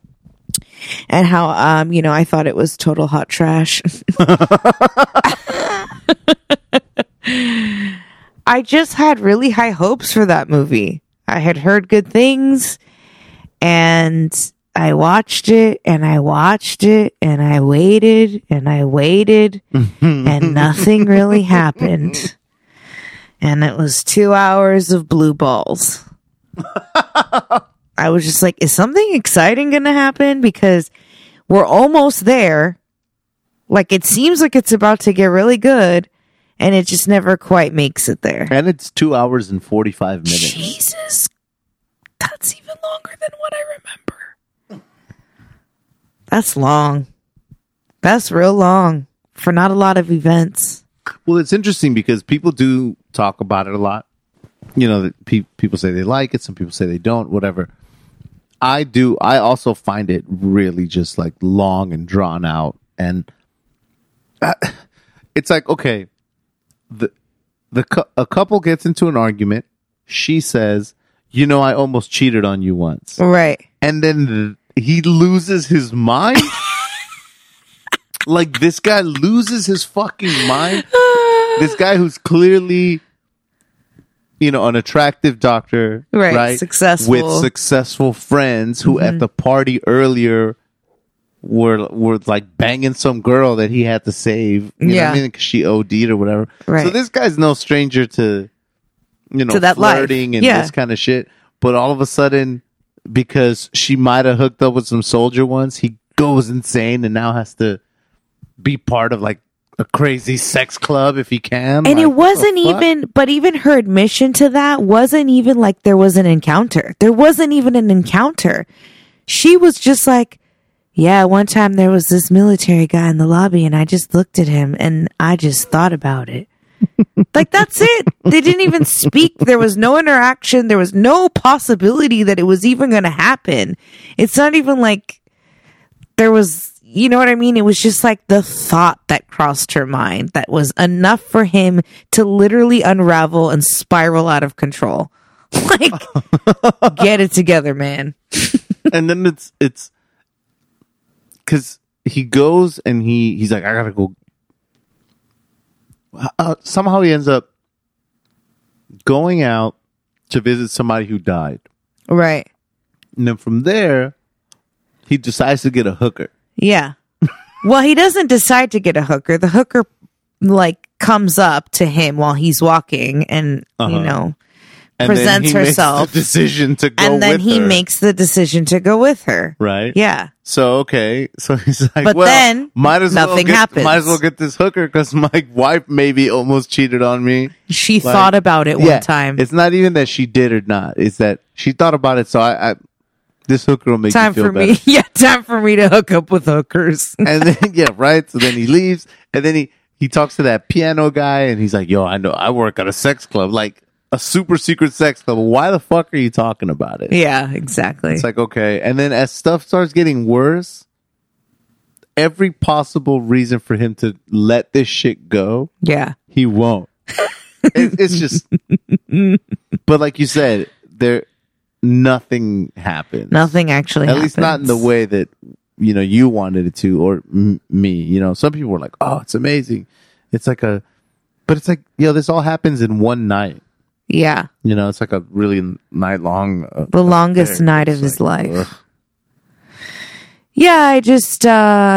and how, um, you know, I thought it was total hot trash. I just had really high hopes for that movie. I had heard good things and I watched it and I watched it and I waited and I waited and nothing really happened. And it was two hours of blue balls. I was just like, is something exciting going to happen? Because we're almost there. Like it seems like it's about to get really good and it just never quite makes it there. And it's two hours and forty five minutes. Jesus. That's even longer than what I. That's long. That's real long for not a lot of events. Well, it's interesting because people do talk about it a lot. You know, pe- people say they like it. Some people say they don't. Whatever. I do. I also find it really just like long and drawn out, and uh, it's like okay, the the cou- a couple gets into an argument. She says, "You know, I almost cheated on you once," Right. and then th- he loses his mind. like this guy loses his fucking mind. this guy who's clearly, you know, an attractive doctor, Right, right? successful. Mm-hmm. with successful friends who at the party earlier were were like banging some girl that he had to save. You know Yeah. I mean, because she OD'd or whatever. So this guy's no stranger to, you know, To that life. flirting and Yeah. this kind of shit. But all of a sudden, because she might have hooked up with some soldier once, he goes insane and now has to be part of like a crazy sex club if he can. And Like, it wasn't even, but even her admission to that wasn't even like there was an encounter. There wasn't even an encounter. She was just like, yeah, one time there was this military guy in the lobby and I just looked at him and I just thought about it. Like that's it. They didn't even speak. There was no interaction. There was no possibility that it was even going to happen. It's not even like there was you know what I mean? It was just like the thought that crossed her mind that was enough for him to literally unravel and spiral out of control. Like, get it together, man. and then it's it's because he goes and he he's like I gotta go. Uh, somehow he ends up going out to visit somebody who died, Right. and then from there he decides to get a hooker. Yeah. well, he doesn't decide to get a hooker. The hooker, like, comes up to him while he's walking and, you Uh-huh. know, And then Presents herself. the decision to go and then with he her, makes the decision to go with her. right. Yeah. So okay, so he's like, But well, then, might as well nothing get, happens. Might as well get this hooker because my wife maybe almost cheated on me. She Like, thought about it one yeah, time. It's not even that she did or not. It's that she thought about it. So I, I this hooker will make Time feel for better. me. Yeah, time for me to hook up with hookers. and then yeah, right. So then he leaves, and then he he talks to that piano guy, and he's like, "Yo, I know I work at a sex club, like a super secret sex club. Why the fuck are you talking about it?" yeah, exactly. It's like okay, and then as stuff starts getting worse, every possible reason for him to let this shit go, yeah. he won't. it, it's just, but like you said, there nothing happens. Nothing actually At least not in the way that you know you wanted it to, or m- me. You know, some people were like, "Oh, it's amazing." It's like a, but it's like you know, this all happens in one night. Yeah. You know, it's like a really night long. Uh, The longest affair. night of It's his like, life. ugh. Yeah, I just uh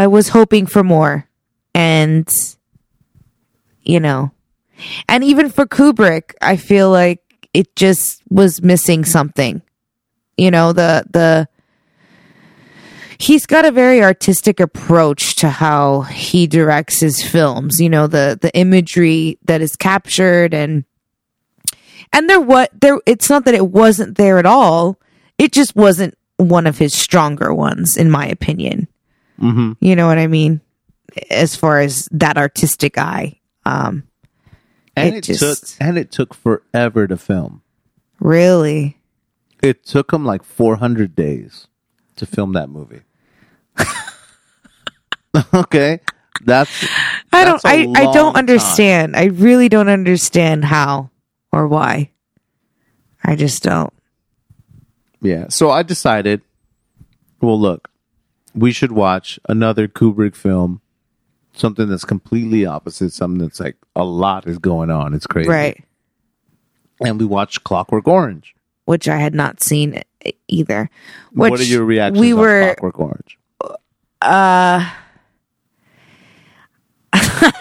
I was hoping for more. And you know. And even for Kubrick, I feel like it just was missing something. You know, the the he's got a very artistic approach to how he directs his films, you know, the the imagery that is captured and and there what there it's not that it wasn't there at all. It just wasn't one of his stronger ones in my opinion. Mhm. You know what I mean? As far as that artistic eye. Um and It it, just- took and it took forever to film. really It took him like 400 days to film that movie. okay, that's I don't I, I, don't time. understand. I really don't understand how or why. I just don't. Yeah. So I decided, well, look, we should watch another Kubrick film, something that's completely opposite, something that's like a lot is going on. It's crazy. Right. And we watched Clockwork Orange. Which I had not seen either. Which what are your reactions we were Clockwork Orange? uh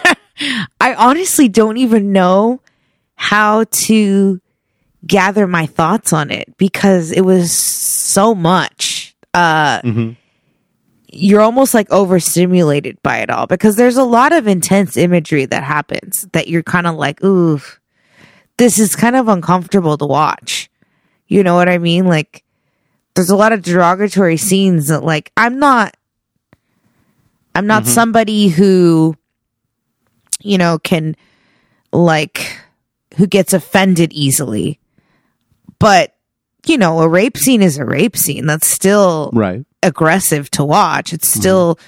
I honestly don't even know how to gather my thoughts on it because it was so much. Uh Mhm. you're almost like overstimulated by it all because there's a lot of intense imagery that happens that you're kind of like, ooh, this is kind of uncomfortable to watch. You know what I mean? Like, there's a lot of derogatory scenes that, like, I'm not, I'm not somebody who, you know, can, like, who gets offended easily. But, you know, a rape scene is a rape scene. That's still Right. aggressive to watch. It's still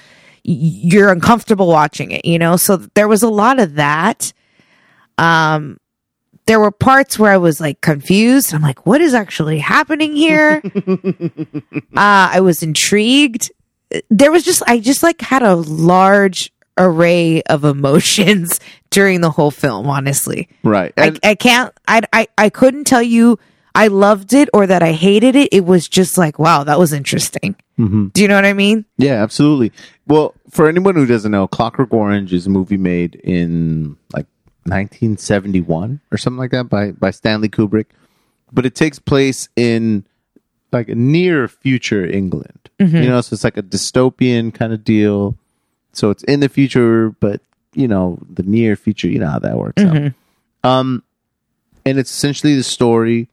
y you're uncomfortable watching it, you know. So there was a lot of that. Um, there were parts where I was like confused. I'm like, what is actually happening here? uh, I was intrigued. There was just I just like had a large array of emotions during the whole film, honestly. Right. I, I can't I, I I couldn't tell you I loved it or that I hated it. It was just like, wow, that was interesting. Mm-hmm. Do you know what I mean? yeah, absolutely. Well, for anyone who doesn't know, Clockwork Orange is a movie made in like 1971 or something like that by by Stanley Kubrick, but it takes place in like a near future England. You know, so it's like a dystopian kind of deal. So it's in the future, but you know, the near future. You know how that works out. Um, and it's essentially the story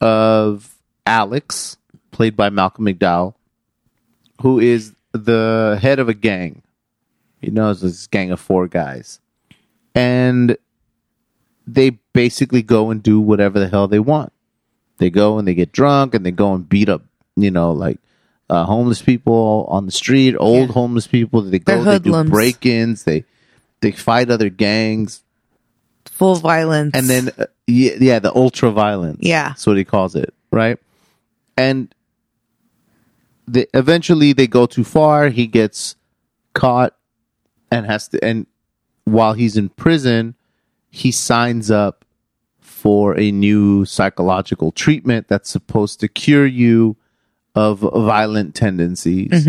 of Alex, played by Malcolm McDowell, who is the head of a gang. You know, it's this gang of four guys. And they basically go and do whatever the hell they want. They go and they get drunk and they go and beat up, you know, like uh, homeless people on the street, old Yeah. homeless people. They go, They're do break-ins, they they fight other gangs, Full violence. and then uh, yeah, yeah, the ultra violence. Yeah. that's what he calls it, right? And they eventually they go too far. He gets caught and has to. And while he's in prison, he signs up for a new psychological treatment that's supposed to cure you of violent tendencies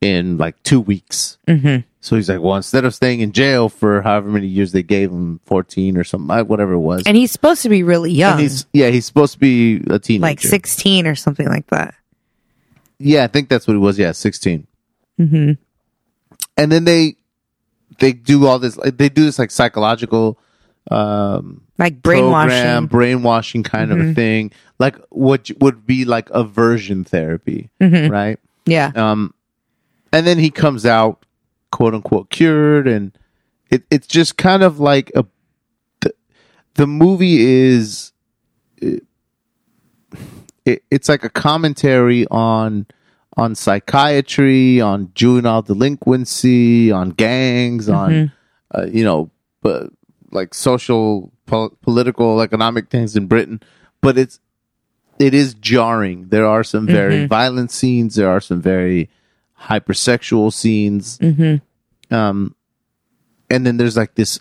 in like two weeks. Mhm. So he's like, well, instead of staying in jail for however many years they gave him, 14 or something, whatever it was. and he's supposed to be really young. And he's, yeah, he's supposed to be a teenager. like 16 or something like that. Yeah, I think that's what it was. Yeah, 16. Mm-hmm. And then they, they do all this, they do this like psychological, um, Like program, brainwashing. Mm-hmm. brainwashing kind of a thing, like what would be like aversion therapy, Mm-hmm. right? Yeah. Um, and then he comes out, quote unquote, cured, and it, it's just kind of like a. The, the movie is. It, it, it's like a commentary on on psychiatry, on juvenile delinquency, on gangs, on uh, you know, but like social, pol- political, economic things in Britain. But it's it is jarring. There are some very mm-hmm. violent scenes. There are some very hypersexual scenes. Mm-hmm. Um, and then there's like this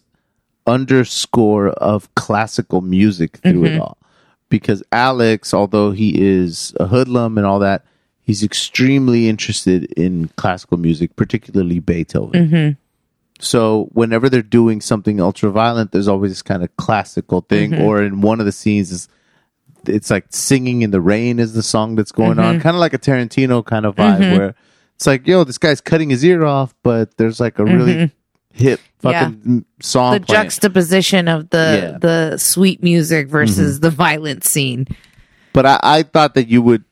underscore of classical music through it mm-hmm. all. Because Alex, although he is a hoodlum and all that, he's extremely interested in classical music, particularly Beethoven. So whenever they're doing something ultra violent, there's always this kind of classical thing. Or in one of the scenes is it's like singing in the rain is the song that's going on, kind of like a Tarantino kind of vibe where it's like, yo, this guy's cutting his ear off, but there's like a really hip fucking m song. the playing. juxtaposition of the Yeah. Mm-hmm. the sweet music versus the violent scene. but I, I thought that you would,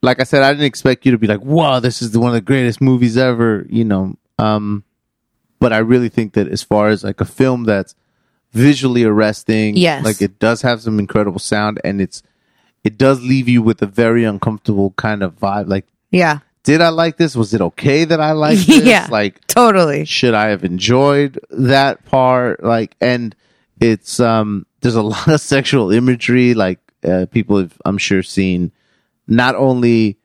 like I said, I didn't expect you to be like, wow, this is the, one of the greatest movies ever, you know. Um, but I really think that as far as like a film that's visually arresting, Yes. like it does have some incredible sound, and it's it does leave you with a very uncomfortable kind of vibe. Like, Yeah. did I like this? Was it okay that I liked this? Yeah. Like, Totally. should I have enjoyed that part? Like, and it's um, there's a lot of sexual imagery. Like, uh, people have, I'm sure, seen not only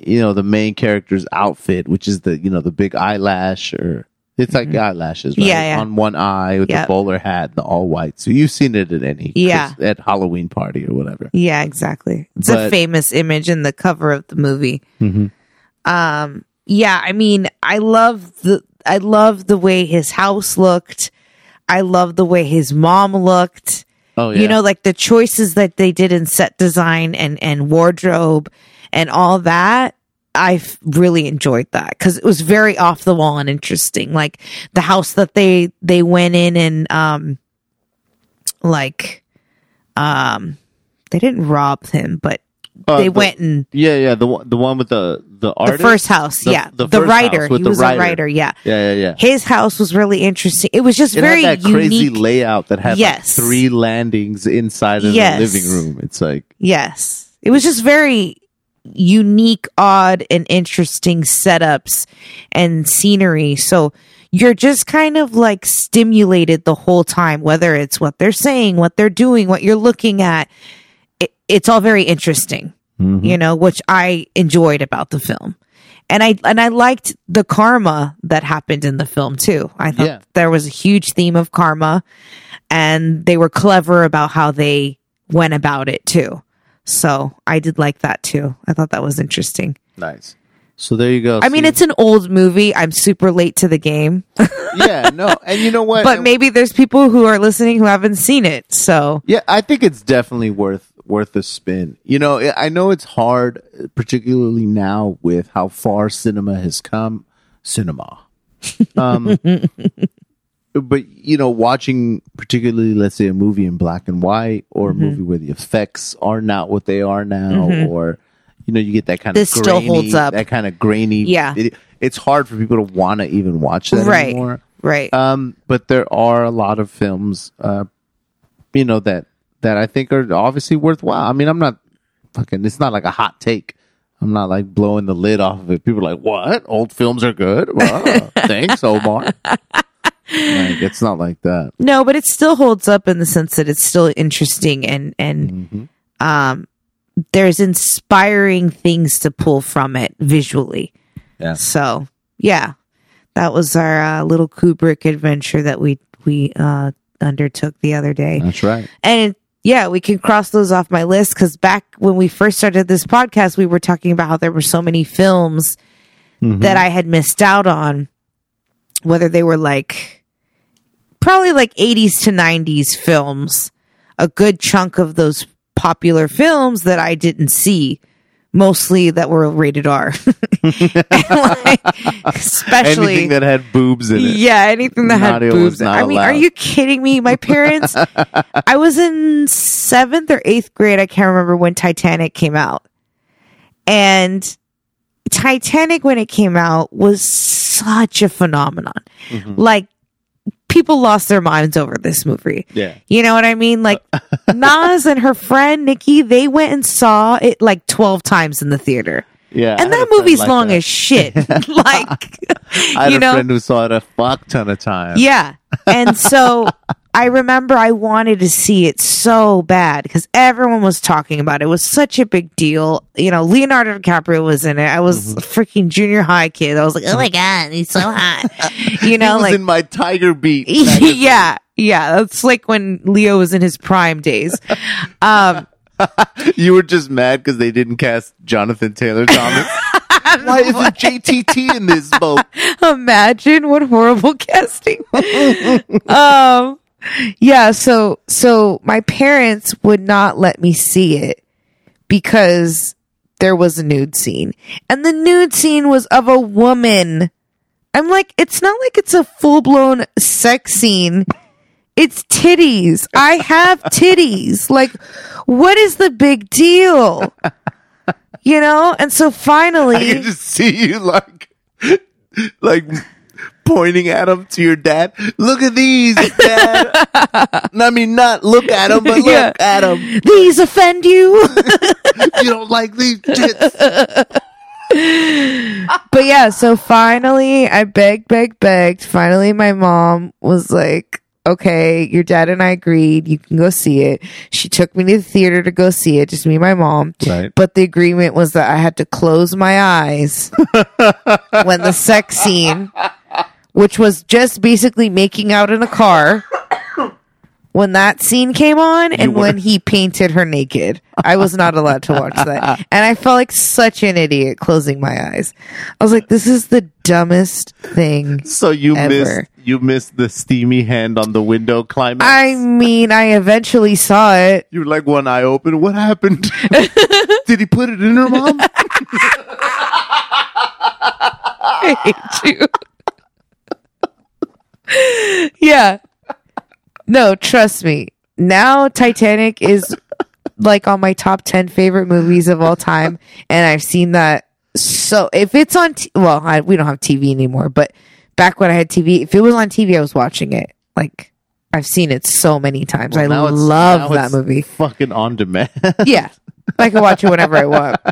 you know the main character's outfit, which is the you know the big eyelash or it's like eyelashes, right? Mm-hmm. Yeah, yeah. On one eye with Yep. the bowler hat, the all white. So you've seen it at any Yeah. at Halloween party or whatever. Yeah, exactly. It's a famous image in the cover of the movie. Mhm. Um, yeah, I mean, I love the I love the way his house looked. I love the way his mom looked. Oh yeah, You know, like the choices that they did in set design and and wardrobe and all that. I really enjoyed that because it was very off the wall and interesting. Like the house that they they went in and um, like um, they didn't rob him, but Uh, they the- went and Yeah, yeah, the one, the one with the the the first house, The- yeah, the the, writer. He the was writer. a writer, yeah. Yeah, yeah, yeah. His house was really interesting. It was just It very had that crazy layout that had Yes. like three landings inside of Yes. the living room. It's like Yes. It was just very unique, odd, and interesting setups and scenery. So you're just kind of like stimulated the whole time, whether it's what they're saying, what they're doing, what you're looking at. It, it's all very interesting, Mm-hmm. you know, which I enjoyed about the film. and I and I liked the karma that happened in the film too. I thought Yeah. there was a huge theme of karma, and they were clever about how they went about it too. So I did like that too. I thought that was interesting. Nice. So there you go. I mean, it's an old movie. I'm super late to the game, yeah, no, and you know what? but maybe there's people who are listening who haven't seen it. So Yeah, I think it's definitely worth worth a spin. You know, I- I know it's hard, particularly now with how far cinema has come. Cinema. Um, but you know, watching particularly, let's say, a movie in black and white, or a Mm-hmm. movie where the effects are not what they are now, or you know, you get that kind This of still holds up. That kind of grainy. Yeah. it- it's hard for people to want to even watch that right, anymore. right. Um, but there are a lot of films, uh, you know that that I think are obviously worthwhile. I mean, I'm not fucking. It's not like a hot take. I'm not like blowing the lid off of it. People are like, "What? Old films are good." Well, thanks, Omar. Like, it's not like that. No, but it still holds up in the sense that it's still interesting and and Mm-hmm. um there's inspiring things to pull from it visually. Yeah. So, yeah. That was our uh, little Kubrick adventure that we we uh undertook the other day. That's right. And yeah, we can cross those off my list cuz back when we first started this podcast, we were talking about how there were so many films Mm-hmm. that I had missed out on whether they were like probably like 80s to 90s films, a good chunk of those popular films that I didn't see, mostly that were rated R. Like, especially Anything that had boobs in it. yeah, anything that had Nadia was boobs. I mean, are you kidding me? My parents, I was in seventh or eighth grade. I can't remember when Titanic came out. And Titanic, when it came out, was such a phenomenon. Mm-hmm. Like, people lost their minds over this movie. Yeah. You know what I mean? Like, Nas and her friend Nikki, they went and saw it like 12 times in the theater. Yeah. And that movie's like long that. as shit. like, I had you a know? friend who saw it a fuck ton of times. Yeah. And so I remember I wanted to see it so bad because everyone was talking about it. It was such a big deal. You know, Leonardo DiCaprio was in it. I was Mm-hmm. a freaking junior high kid. I was like, oh my God, he's so hot. You He know, was like, in my Tiger Beat. yeah. Yeah. That's like when Leo was in his prime days. Um, You were just mad because they didn't cast Jonathan Taylor Thomas. Why isn't JTT in this boat? imagine what horrible casting. um, yeah. So, so my parents would not let me see it because there was a nude scene and the nude scene was of a woman. I'm like, it's not like it's a full blown sex scene. It's titties. I have titties. Like, what is the big deal? You know? And so finally. I can just see you like, like pointing at him to your dad. Look at these, dad. I mean, not look at him, but look Yeah. at him. These offend you? You don't like these tits. but yeah, so finally I begged, begged, begged. Finally my mom was like, okay, your dad and I agreed. You can go see it. She took me to the theater to go see it, just me and my mom. Right. But the agreement was that I had to close my eyes when the sex scene, which was just basically making out in a car, when that scene came on and when he painted her naked. I was not allowed to watch that. And I felt like such an idiot closing my eyes. I was like, this is the dumbest thing. So you Ever. missed you missed the steamy hand on the window climax. I mean, I eventually saw it. you were like one eye open. What happened? Did he put it in her mom? I hate you. Yeah. No, trust me. Now Titanic is like on my top 10 favorite movies of all time. And I've seen that. So if it's on, t- well, I, we don't have TV anymore, but back when I had TV, if it was on TV, I was watching it. Like, I've seen it so many times. I Now it's- love that movie. Fucking on demand. Yeah. I can watch it whenever I want.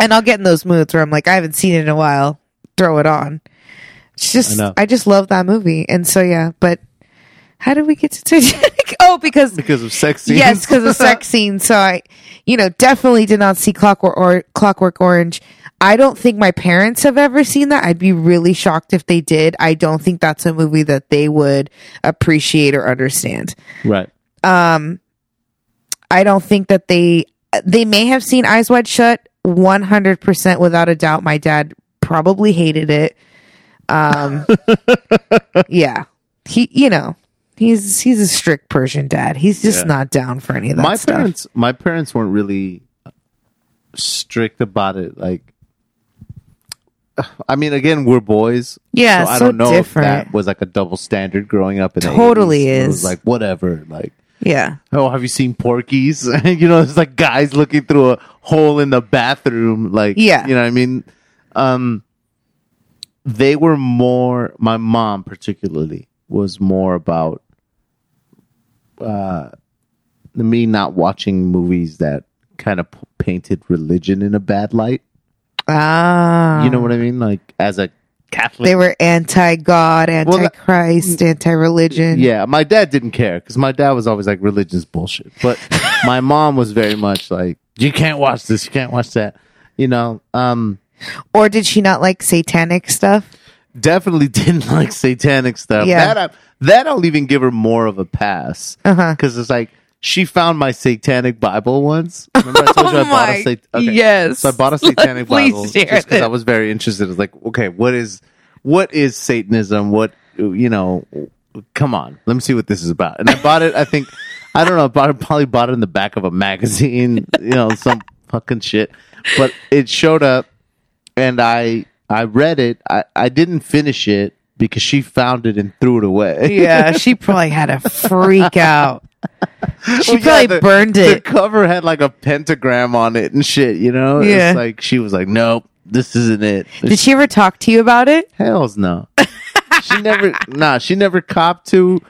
And I'll get in those moods where I'm like, I haven't seen it in a while. Throw it on. It's just, I. I, just love that movie. And so, yeah, but how did we get to Titanic? oh, because, because of sex scenes. yes, because of sex scenes. So I, you know, definitely did not see Clockwork or Clockwork Orange. I don't think my parents have ever seen that. I'd be really shocked if they did. I don't think that's a movie that they would appreciate or understand. Right. Um, I don't think that they they may have seen Eyes Wide Shut 100% without a doubt. My dad probably hated it. Um yeah. He you know, he's he's a strict Persian dad. He's just Yeah. not down for any of that my stuff. parents my parents weren't really strict about it like I mean, again, we're boys. Yeah, so I so don't know if different. that was like a double standard growing up in the Totally 80s. It is. like whatever. Like, yeah. oh, have you seen Porky's? you know, it's like guys looking through a hole in the bathroom. Like, Yeah. you know what I mean? Um, they were more, my mom particularly was more about, uh, me not watching movies that kind of p- painted religion in a bad light. Ah. You know what I mean? Like, as a Catholic. They were anti God, anti that- Christ, anti religion. Yeah, my dad didn't care because my dad was always like religion's bullshit. But my mom was very much like, you can't watch this, you can't watch that. You know, um, Or did she not like satanic stuff? definitely didn't like satanic stuff. Yeah. That I, that I'll even give her more of a pass Uh-huh. because it's like she found my satanic Bible once. Remember I told you I Oh bought my- a sat- okay. yes. So I bought a satanic Bible just because I was very interested. It's like, okay, what is what is Satanism? What you know? Come on, let me see what this is about. And I bought it. I think I don't know. I bought it, probably bought it in the back of a magazine. You know, some fucking shit. But it showed up, and I I read it. I I didn't finish it because she found it and threw it away. Yeah, she probably had a freak out. She Well, yeah, probably the- burned The it. cover had like a pentagram on it and shit. You know, Yeah. It's like she was like, nope, this isn't it. Did she ever talk to you about it? Hells no. she never. Nah, she never copped to.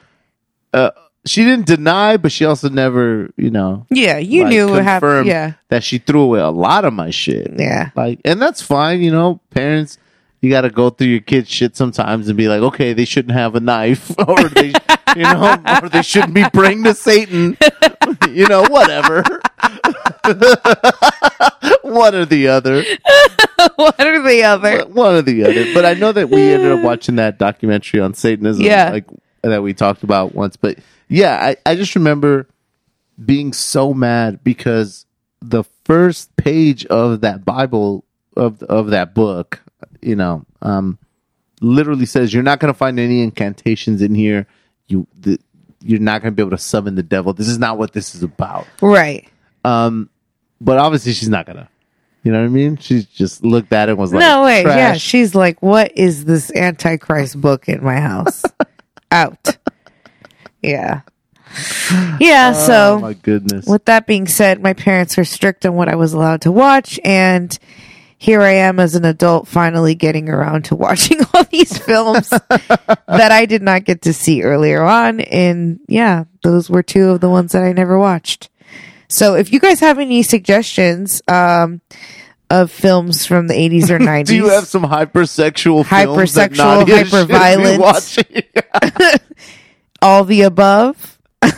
Uh, she didn't deny, but she also never, you know, Yeah, you like, knew what happened. confirmed Yeah, that she threw away a lot of my shit. yeah. Like, and that's fine, you know, parents. You got to go through your kids' shit sometimes and be like, okay, they shouldn't have a knife, or they, you know, or they shouldn't be praying to Satan, you know, whatever. One or the other. one or the other? one or the other. But I know that we ended up watching that documentary on Satanism, Yeah. like that we talked about once. But yeah, I, I just remember being so mad because the first page of that Bible of of that book, you know, um, literally says you're not going to find any incantations in here. You the, you're not going to be able to summon the devil. This is not what this is about. Right. Um, But obviously, she's not gonna. You know what I mean? She just looked at it and was like, no way. Yeah, she's like, "What is this Antichrist book in my house?" Out. Yeah. Yeah. Oh so my goodness. with that being said, my parents were strict on what I was allowed to watch, and here I am as an adult finally getting around to watching all these films that I did not get to see earlier on. And yeah, those were two of the ones that I never watched. So if you guys have any suggestions, um, of films from the 80s or 90s, Do you have some hypersexual films that Hypersexual, Nadia should be hyperviolent. All the above,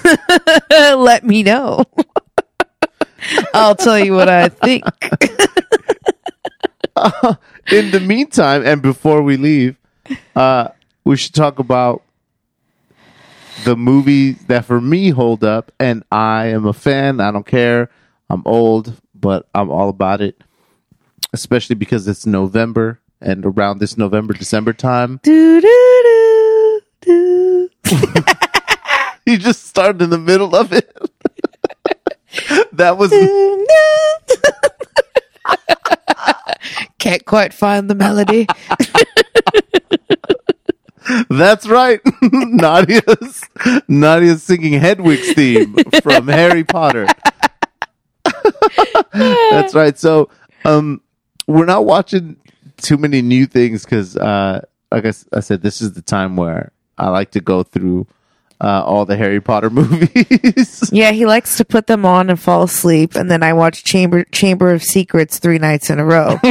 let me know. I'll tell you what I think. In the meantime, and before we leave, uh, we should talk about the movies that for me hold up, and I am a fan. I don't care. I'm old, but I'm all about it. Especially because it's November, and around this November December time, Do, do, do, do. you just started in the middle of it. that was Can't quite find the melody. That's right. Nadia's Nadia's singing Hedwig's theme from Harry Potter. That's right. So, um, we're not watching too many new things because, uh, like I, I said, this is the time where I like to go through uh, all the Harry Potter movies. Yeah, he likes to put them on and fall asleep, and then I watch Chamber Chamber of Secrets three nights in a row.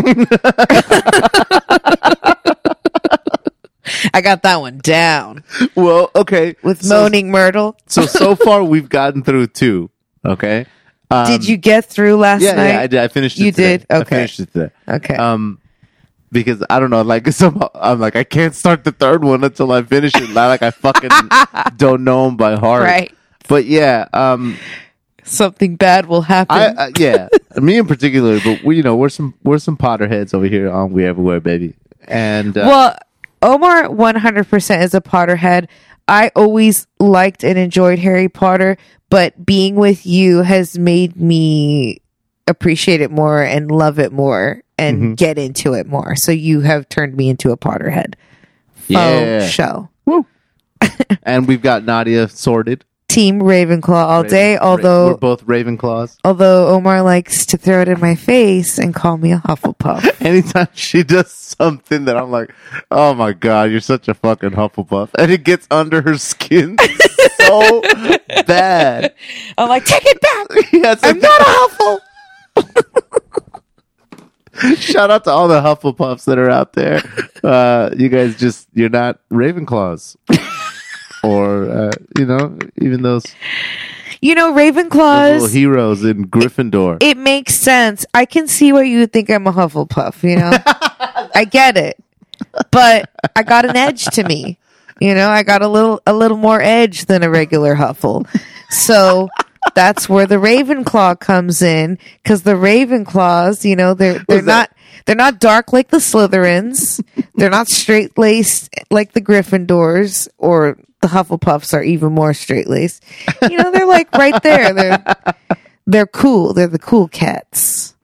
I got that one down well, okay. with so, Moaning Myrtle. So so far we've gotten through two. Okay. Um, did you get through last Yeah, night? yeah, I did. I finished it. You today. did? I Okay. finished it today. Okay. Um, because I don't know, like somehow I'm like I can't start the third one until I finish it. like I fucking don't know them by heart. right. But yeah, um, Something bad will happen. I uh, yeah, me in particular, but we you know we're some we're some Potterheads over here on We Everywhere, baby. And uh, well, Omar 100% is a Potterhead. I always liked and enjoyed Harry Potter, but being with you has made me appreciate it more and love it more and Mhm. get into it more. So you have turned me into a Potterhead. Faux Yeah. show. and we've got Nadia sorted Team Ravenclaw all day, although we're both Ravenclaws. although Omar likes to throw it in my face and call me a Hufflepuff. Anytime she does something that I'm like, oh my god, you're such a fucking Hufflepuff, and it gets under her skin so bad. I'm like, take it back. Yeah, it's I'm not a Huffle. Shout out to all the Hufflepuffs that are out there. Uh, you guys just, you're not Ravenclaws. or, uh, you know, even those, You know, those Ravenclaws. little heroes in Gryffindor. it makes sense. I can see why you would think I'm a Hufflepuff, you know? I get it. But I got an edge to me. You know, I got a little a little more edge than a regular Huffle. So that's where the Ravenclaw comes in cuz the Ravenclaws, you know, they're they're not they're not dark like the Slytherins. they're not straight-laced like the Gryffindors or the Hufflepuffs are even more straight-laced. You know, they're like right there. They're they're cool. They're the cool cats.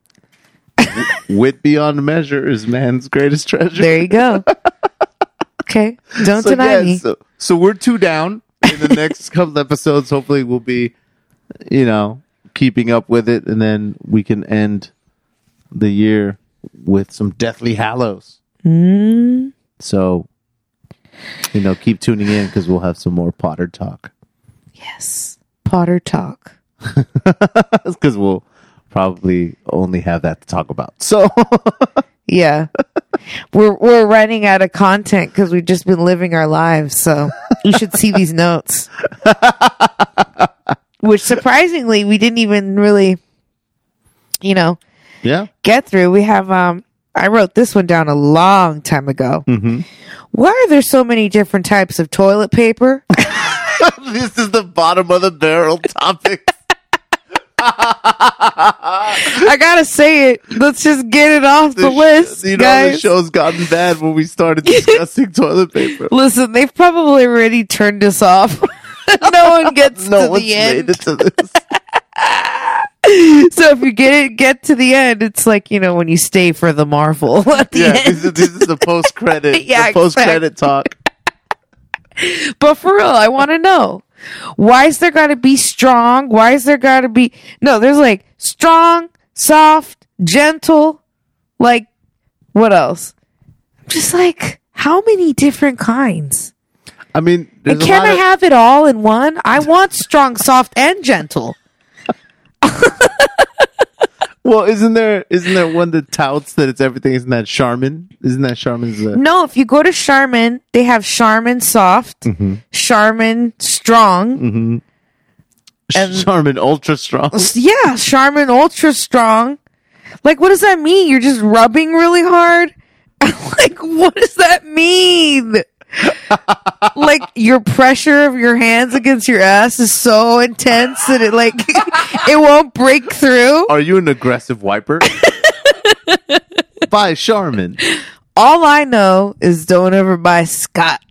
Wit beyond measure is man's greatest treasure. There you go. Okay, don't so, deny yeah, me. So, so we're two down in the next couple episodes. Hopefully, we'll be, you know, keeping up with it, and then we can end the year with some Deathly Hallows. Mm, So, you know, keep tuning in because we'll have some more Potter talk. yes, Potter talk. Because we'll probably only have that to talk about. So, Yeah, we're we're running out of content because we've just been living our lives. So you should see these notes. Which surprisingly, we didn't even really, you know, yeah. get through. We have um. I wrote this one down a long time ago. hmm Why are there so many different types of toilet paper? this is the bottom of the barrel topic. I gotta say it. Let's just get it off the, sh- list, you know, guys. the show's gotten bad when we started discussing toilet paper. Listen, they've probably already turned us off. no one gets No to the end. to this. So if you get it, get to the end, it's like you know when you stay for the Marvel at the yeah, end. this is, this is the post credit. Yeah, post credit talk. But for real, I want to know why is there got to be strong? Why is there got to be no? There's like strong, soft, gentle. Like what else? I'm just like how many different kinds? I mean, And can I of- have it all in one? I want strong, soft, and gentle. Well, isn't there isn't there one that touts that it's everything? Isn't that Charmin? Isn't that Charmin's? Uh, No, if you go to Charmin, they have Charmin soft, Charmin strong, hmm And- Charmin Ultra Strong. yeah, Charmin ultra strong. Like, what does that mean? You're just rubbing really hard? like, what does that mean? like, your pressure of your hands against your ass is so intense that it, like, it won't break through. Are you an aggressive wiper? By Charmin. All I know is don't ever buy Scott.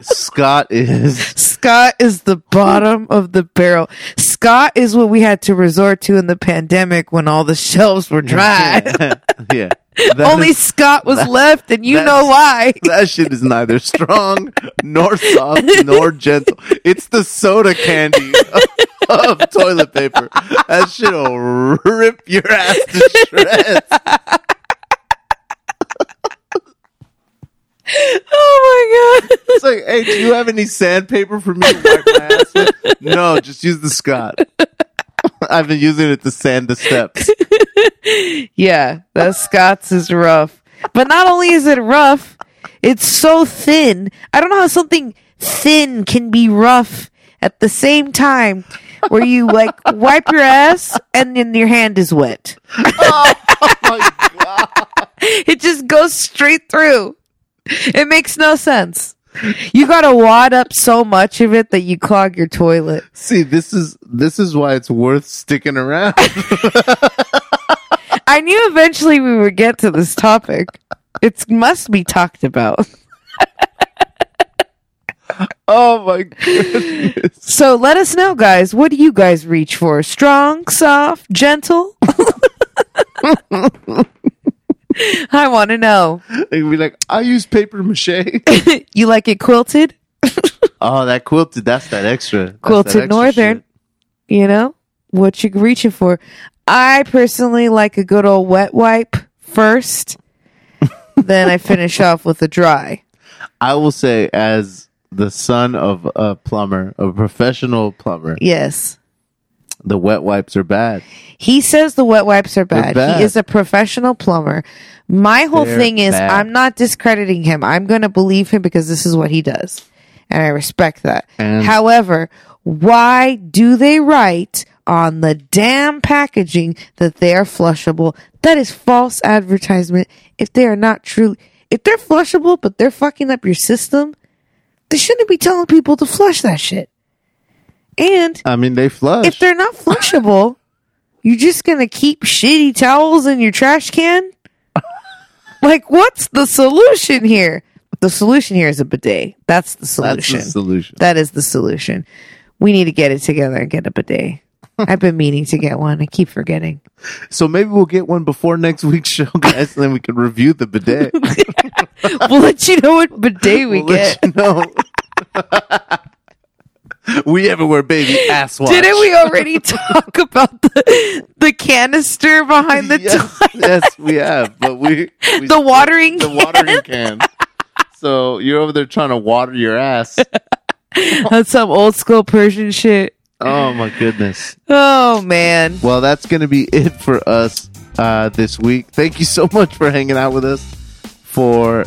Scott is Scott is the bottom of the barrel. Scott is what we had to resort to in the pandemic when all the shelves were dry. yeah. That Only is- Scott was left, and you know why. that shit is neither strong nor soft nor gentle. It's the soda candy of, of toilet paper. That shit will rip your ass to shreds. Oh my god! It's like, hey, do you have any sandpaper for me to wipe my ass with? No, just use the Scott. I've been using it to sand the steps. Yeah, that Scots is rough. But not only is it rough, it's so thin. I don't know how something thin can be rough at the same time where you like wipe your ass and then your hand is wet. oh my god! It just goes straight through. It makes no sense. You gotta wad up so much of it that you clog your toilet. See, this is this is why it's worth sticking around. I knew eventually we would get to this topic. It must be talked about. oh my goodness! So let us know, guys. What do you guys reach for? Strong, soft, gentle? I want to know. They'd be like, I use paper mache. You like it quilted? oh, that quilted. That's that extra. That's that Quilted extra Northern. shit. You know what you're reaching for? I personally like a good old wet wipe first. then I finish off with a dry. I will say, as the son of a plumber, a professional plumber, Yes. the wet wipes are bad. He says the wet wipes are bad. bad. He is a professional plumber. My whole They're thing is bad. I'm not discrediting him. I'm going to believe him because this is what he does. And I respect that. And- However, why do they write on the damn packaging that they are flushable? That is false advertisement if they are not true. If they're flushable but they're fucking up your system, they shouldn't be telling people to flush that shit. And I mean, they flush. if they're not flushable, you're just gonna keep shitty towels in your trash can? like, what's the solution here? The solution here is a bidet. That's the That's solution. the solution. that is the solution. We need to get it together and get a bidet. I've been meaning to get one. I keep forgetting. So maybe we'll get one before next week's show, guys, and then we can review the bidet. We'll let you know what bidet we We'll get. you know. we everywhere, baby. Ass wash. Didn't we already talk about the the canister behind the yes, toilet? yes, we have. But we, we The watering the watering can. So you're over there trying to water your ass. That's some old school Persian shit. Oh my goodness. Oh man. Well, that's going to be it for us uh, this week. Thank you so much for hanging out with us for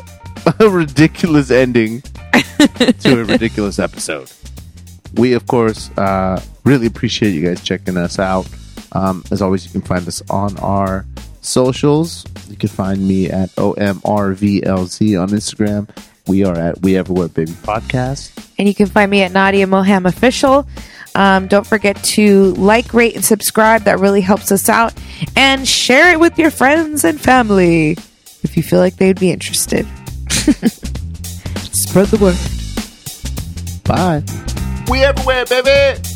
a ridiculous ending to a ridiculous episode. We, of course, uh, really appreciate you guys checking us out. Um, as always, you can find us on our socials. You can find me at OMRVLZ on Instagram. We are at We Everywhere Baby Podcast. And you can find me at Nadia Moham Official. Um, don't forget to like, rate, and subscribe. That really helps us out. And share it with your friends and family if you feel like they'd be interested. Spread the word. Bye. We Everywhere, baby!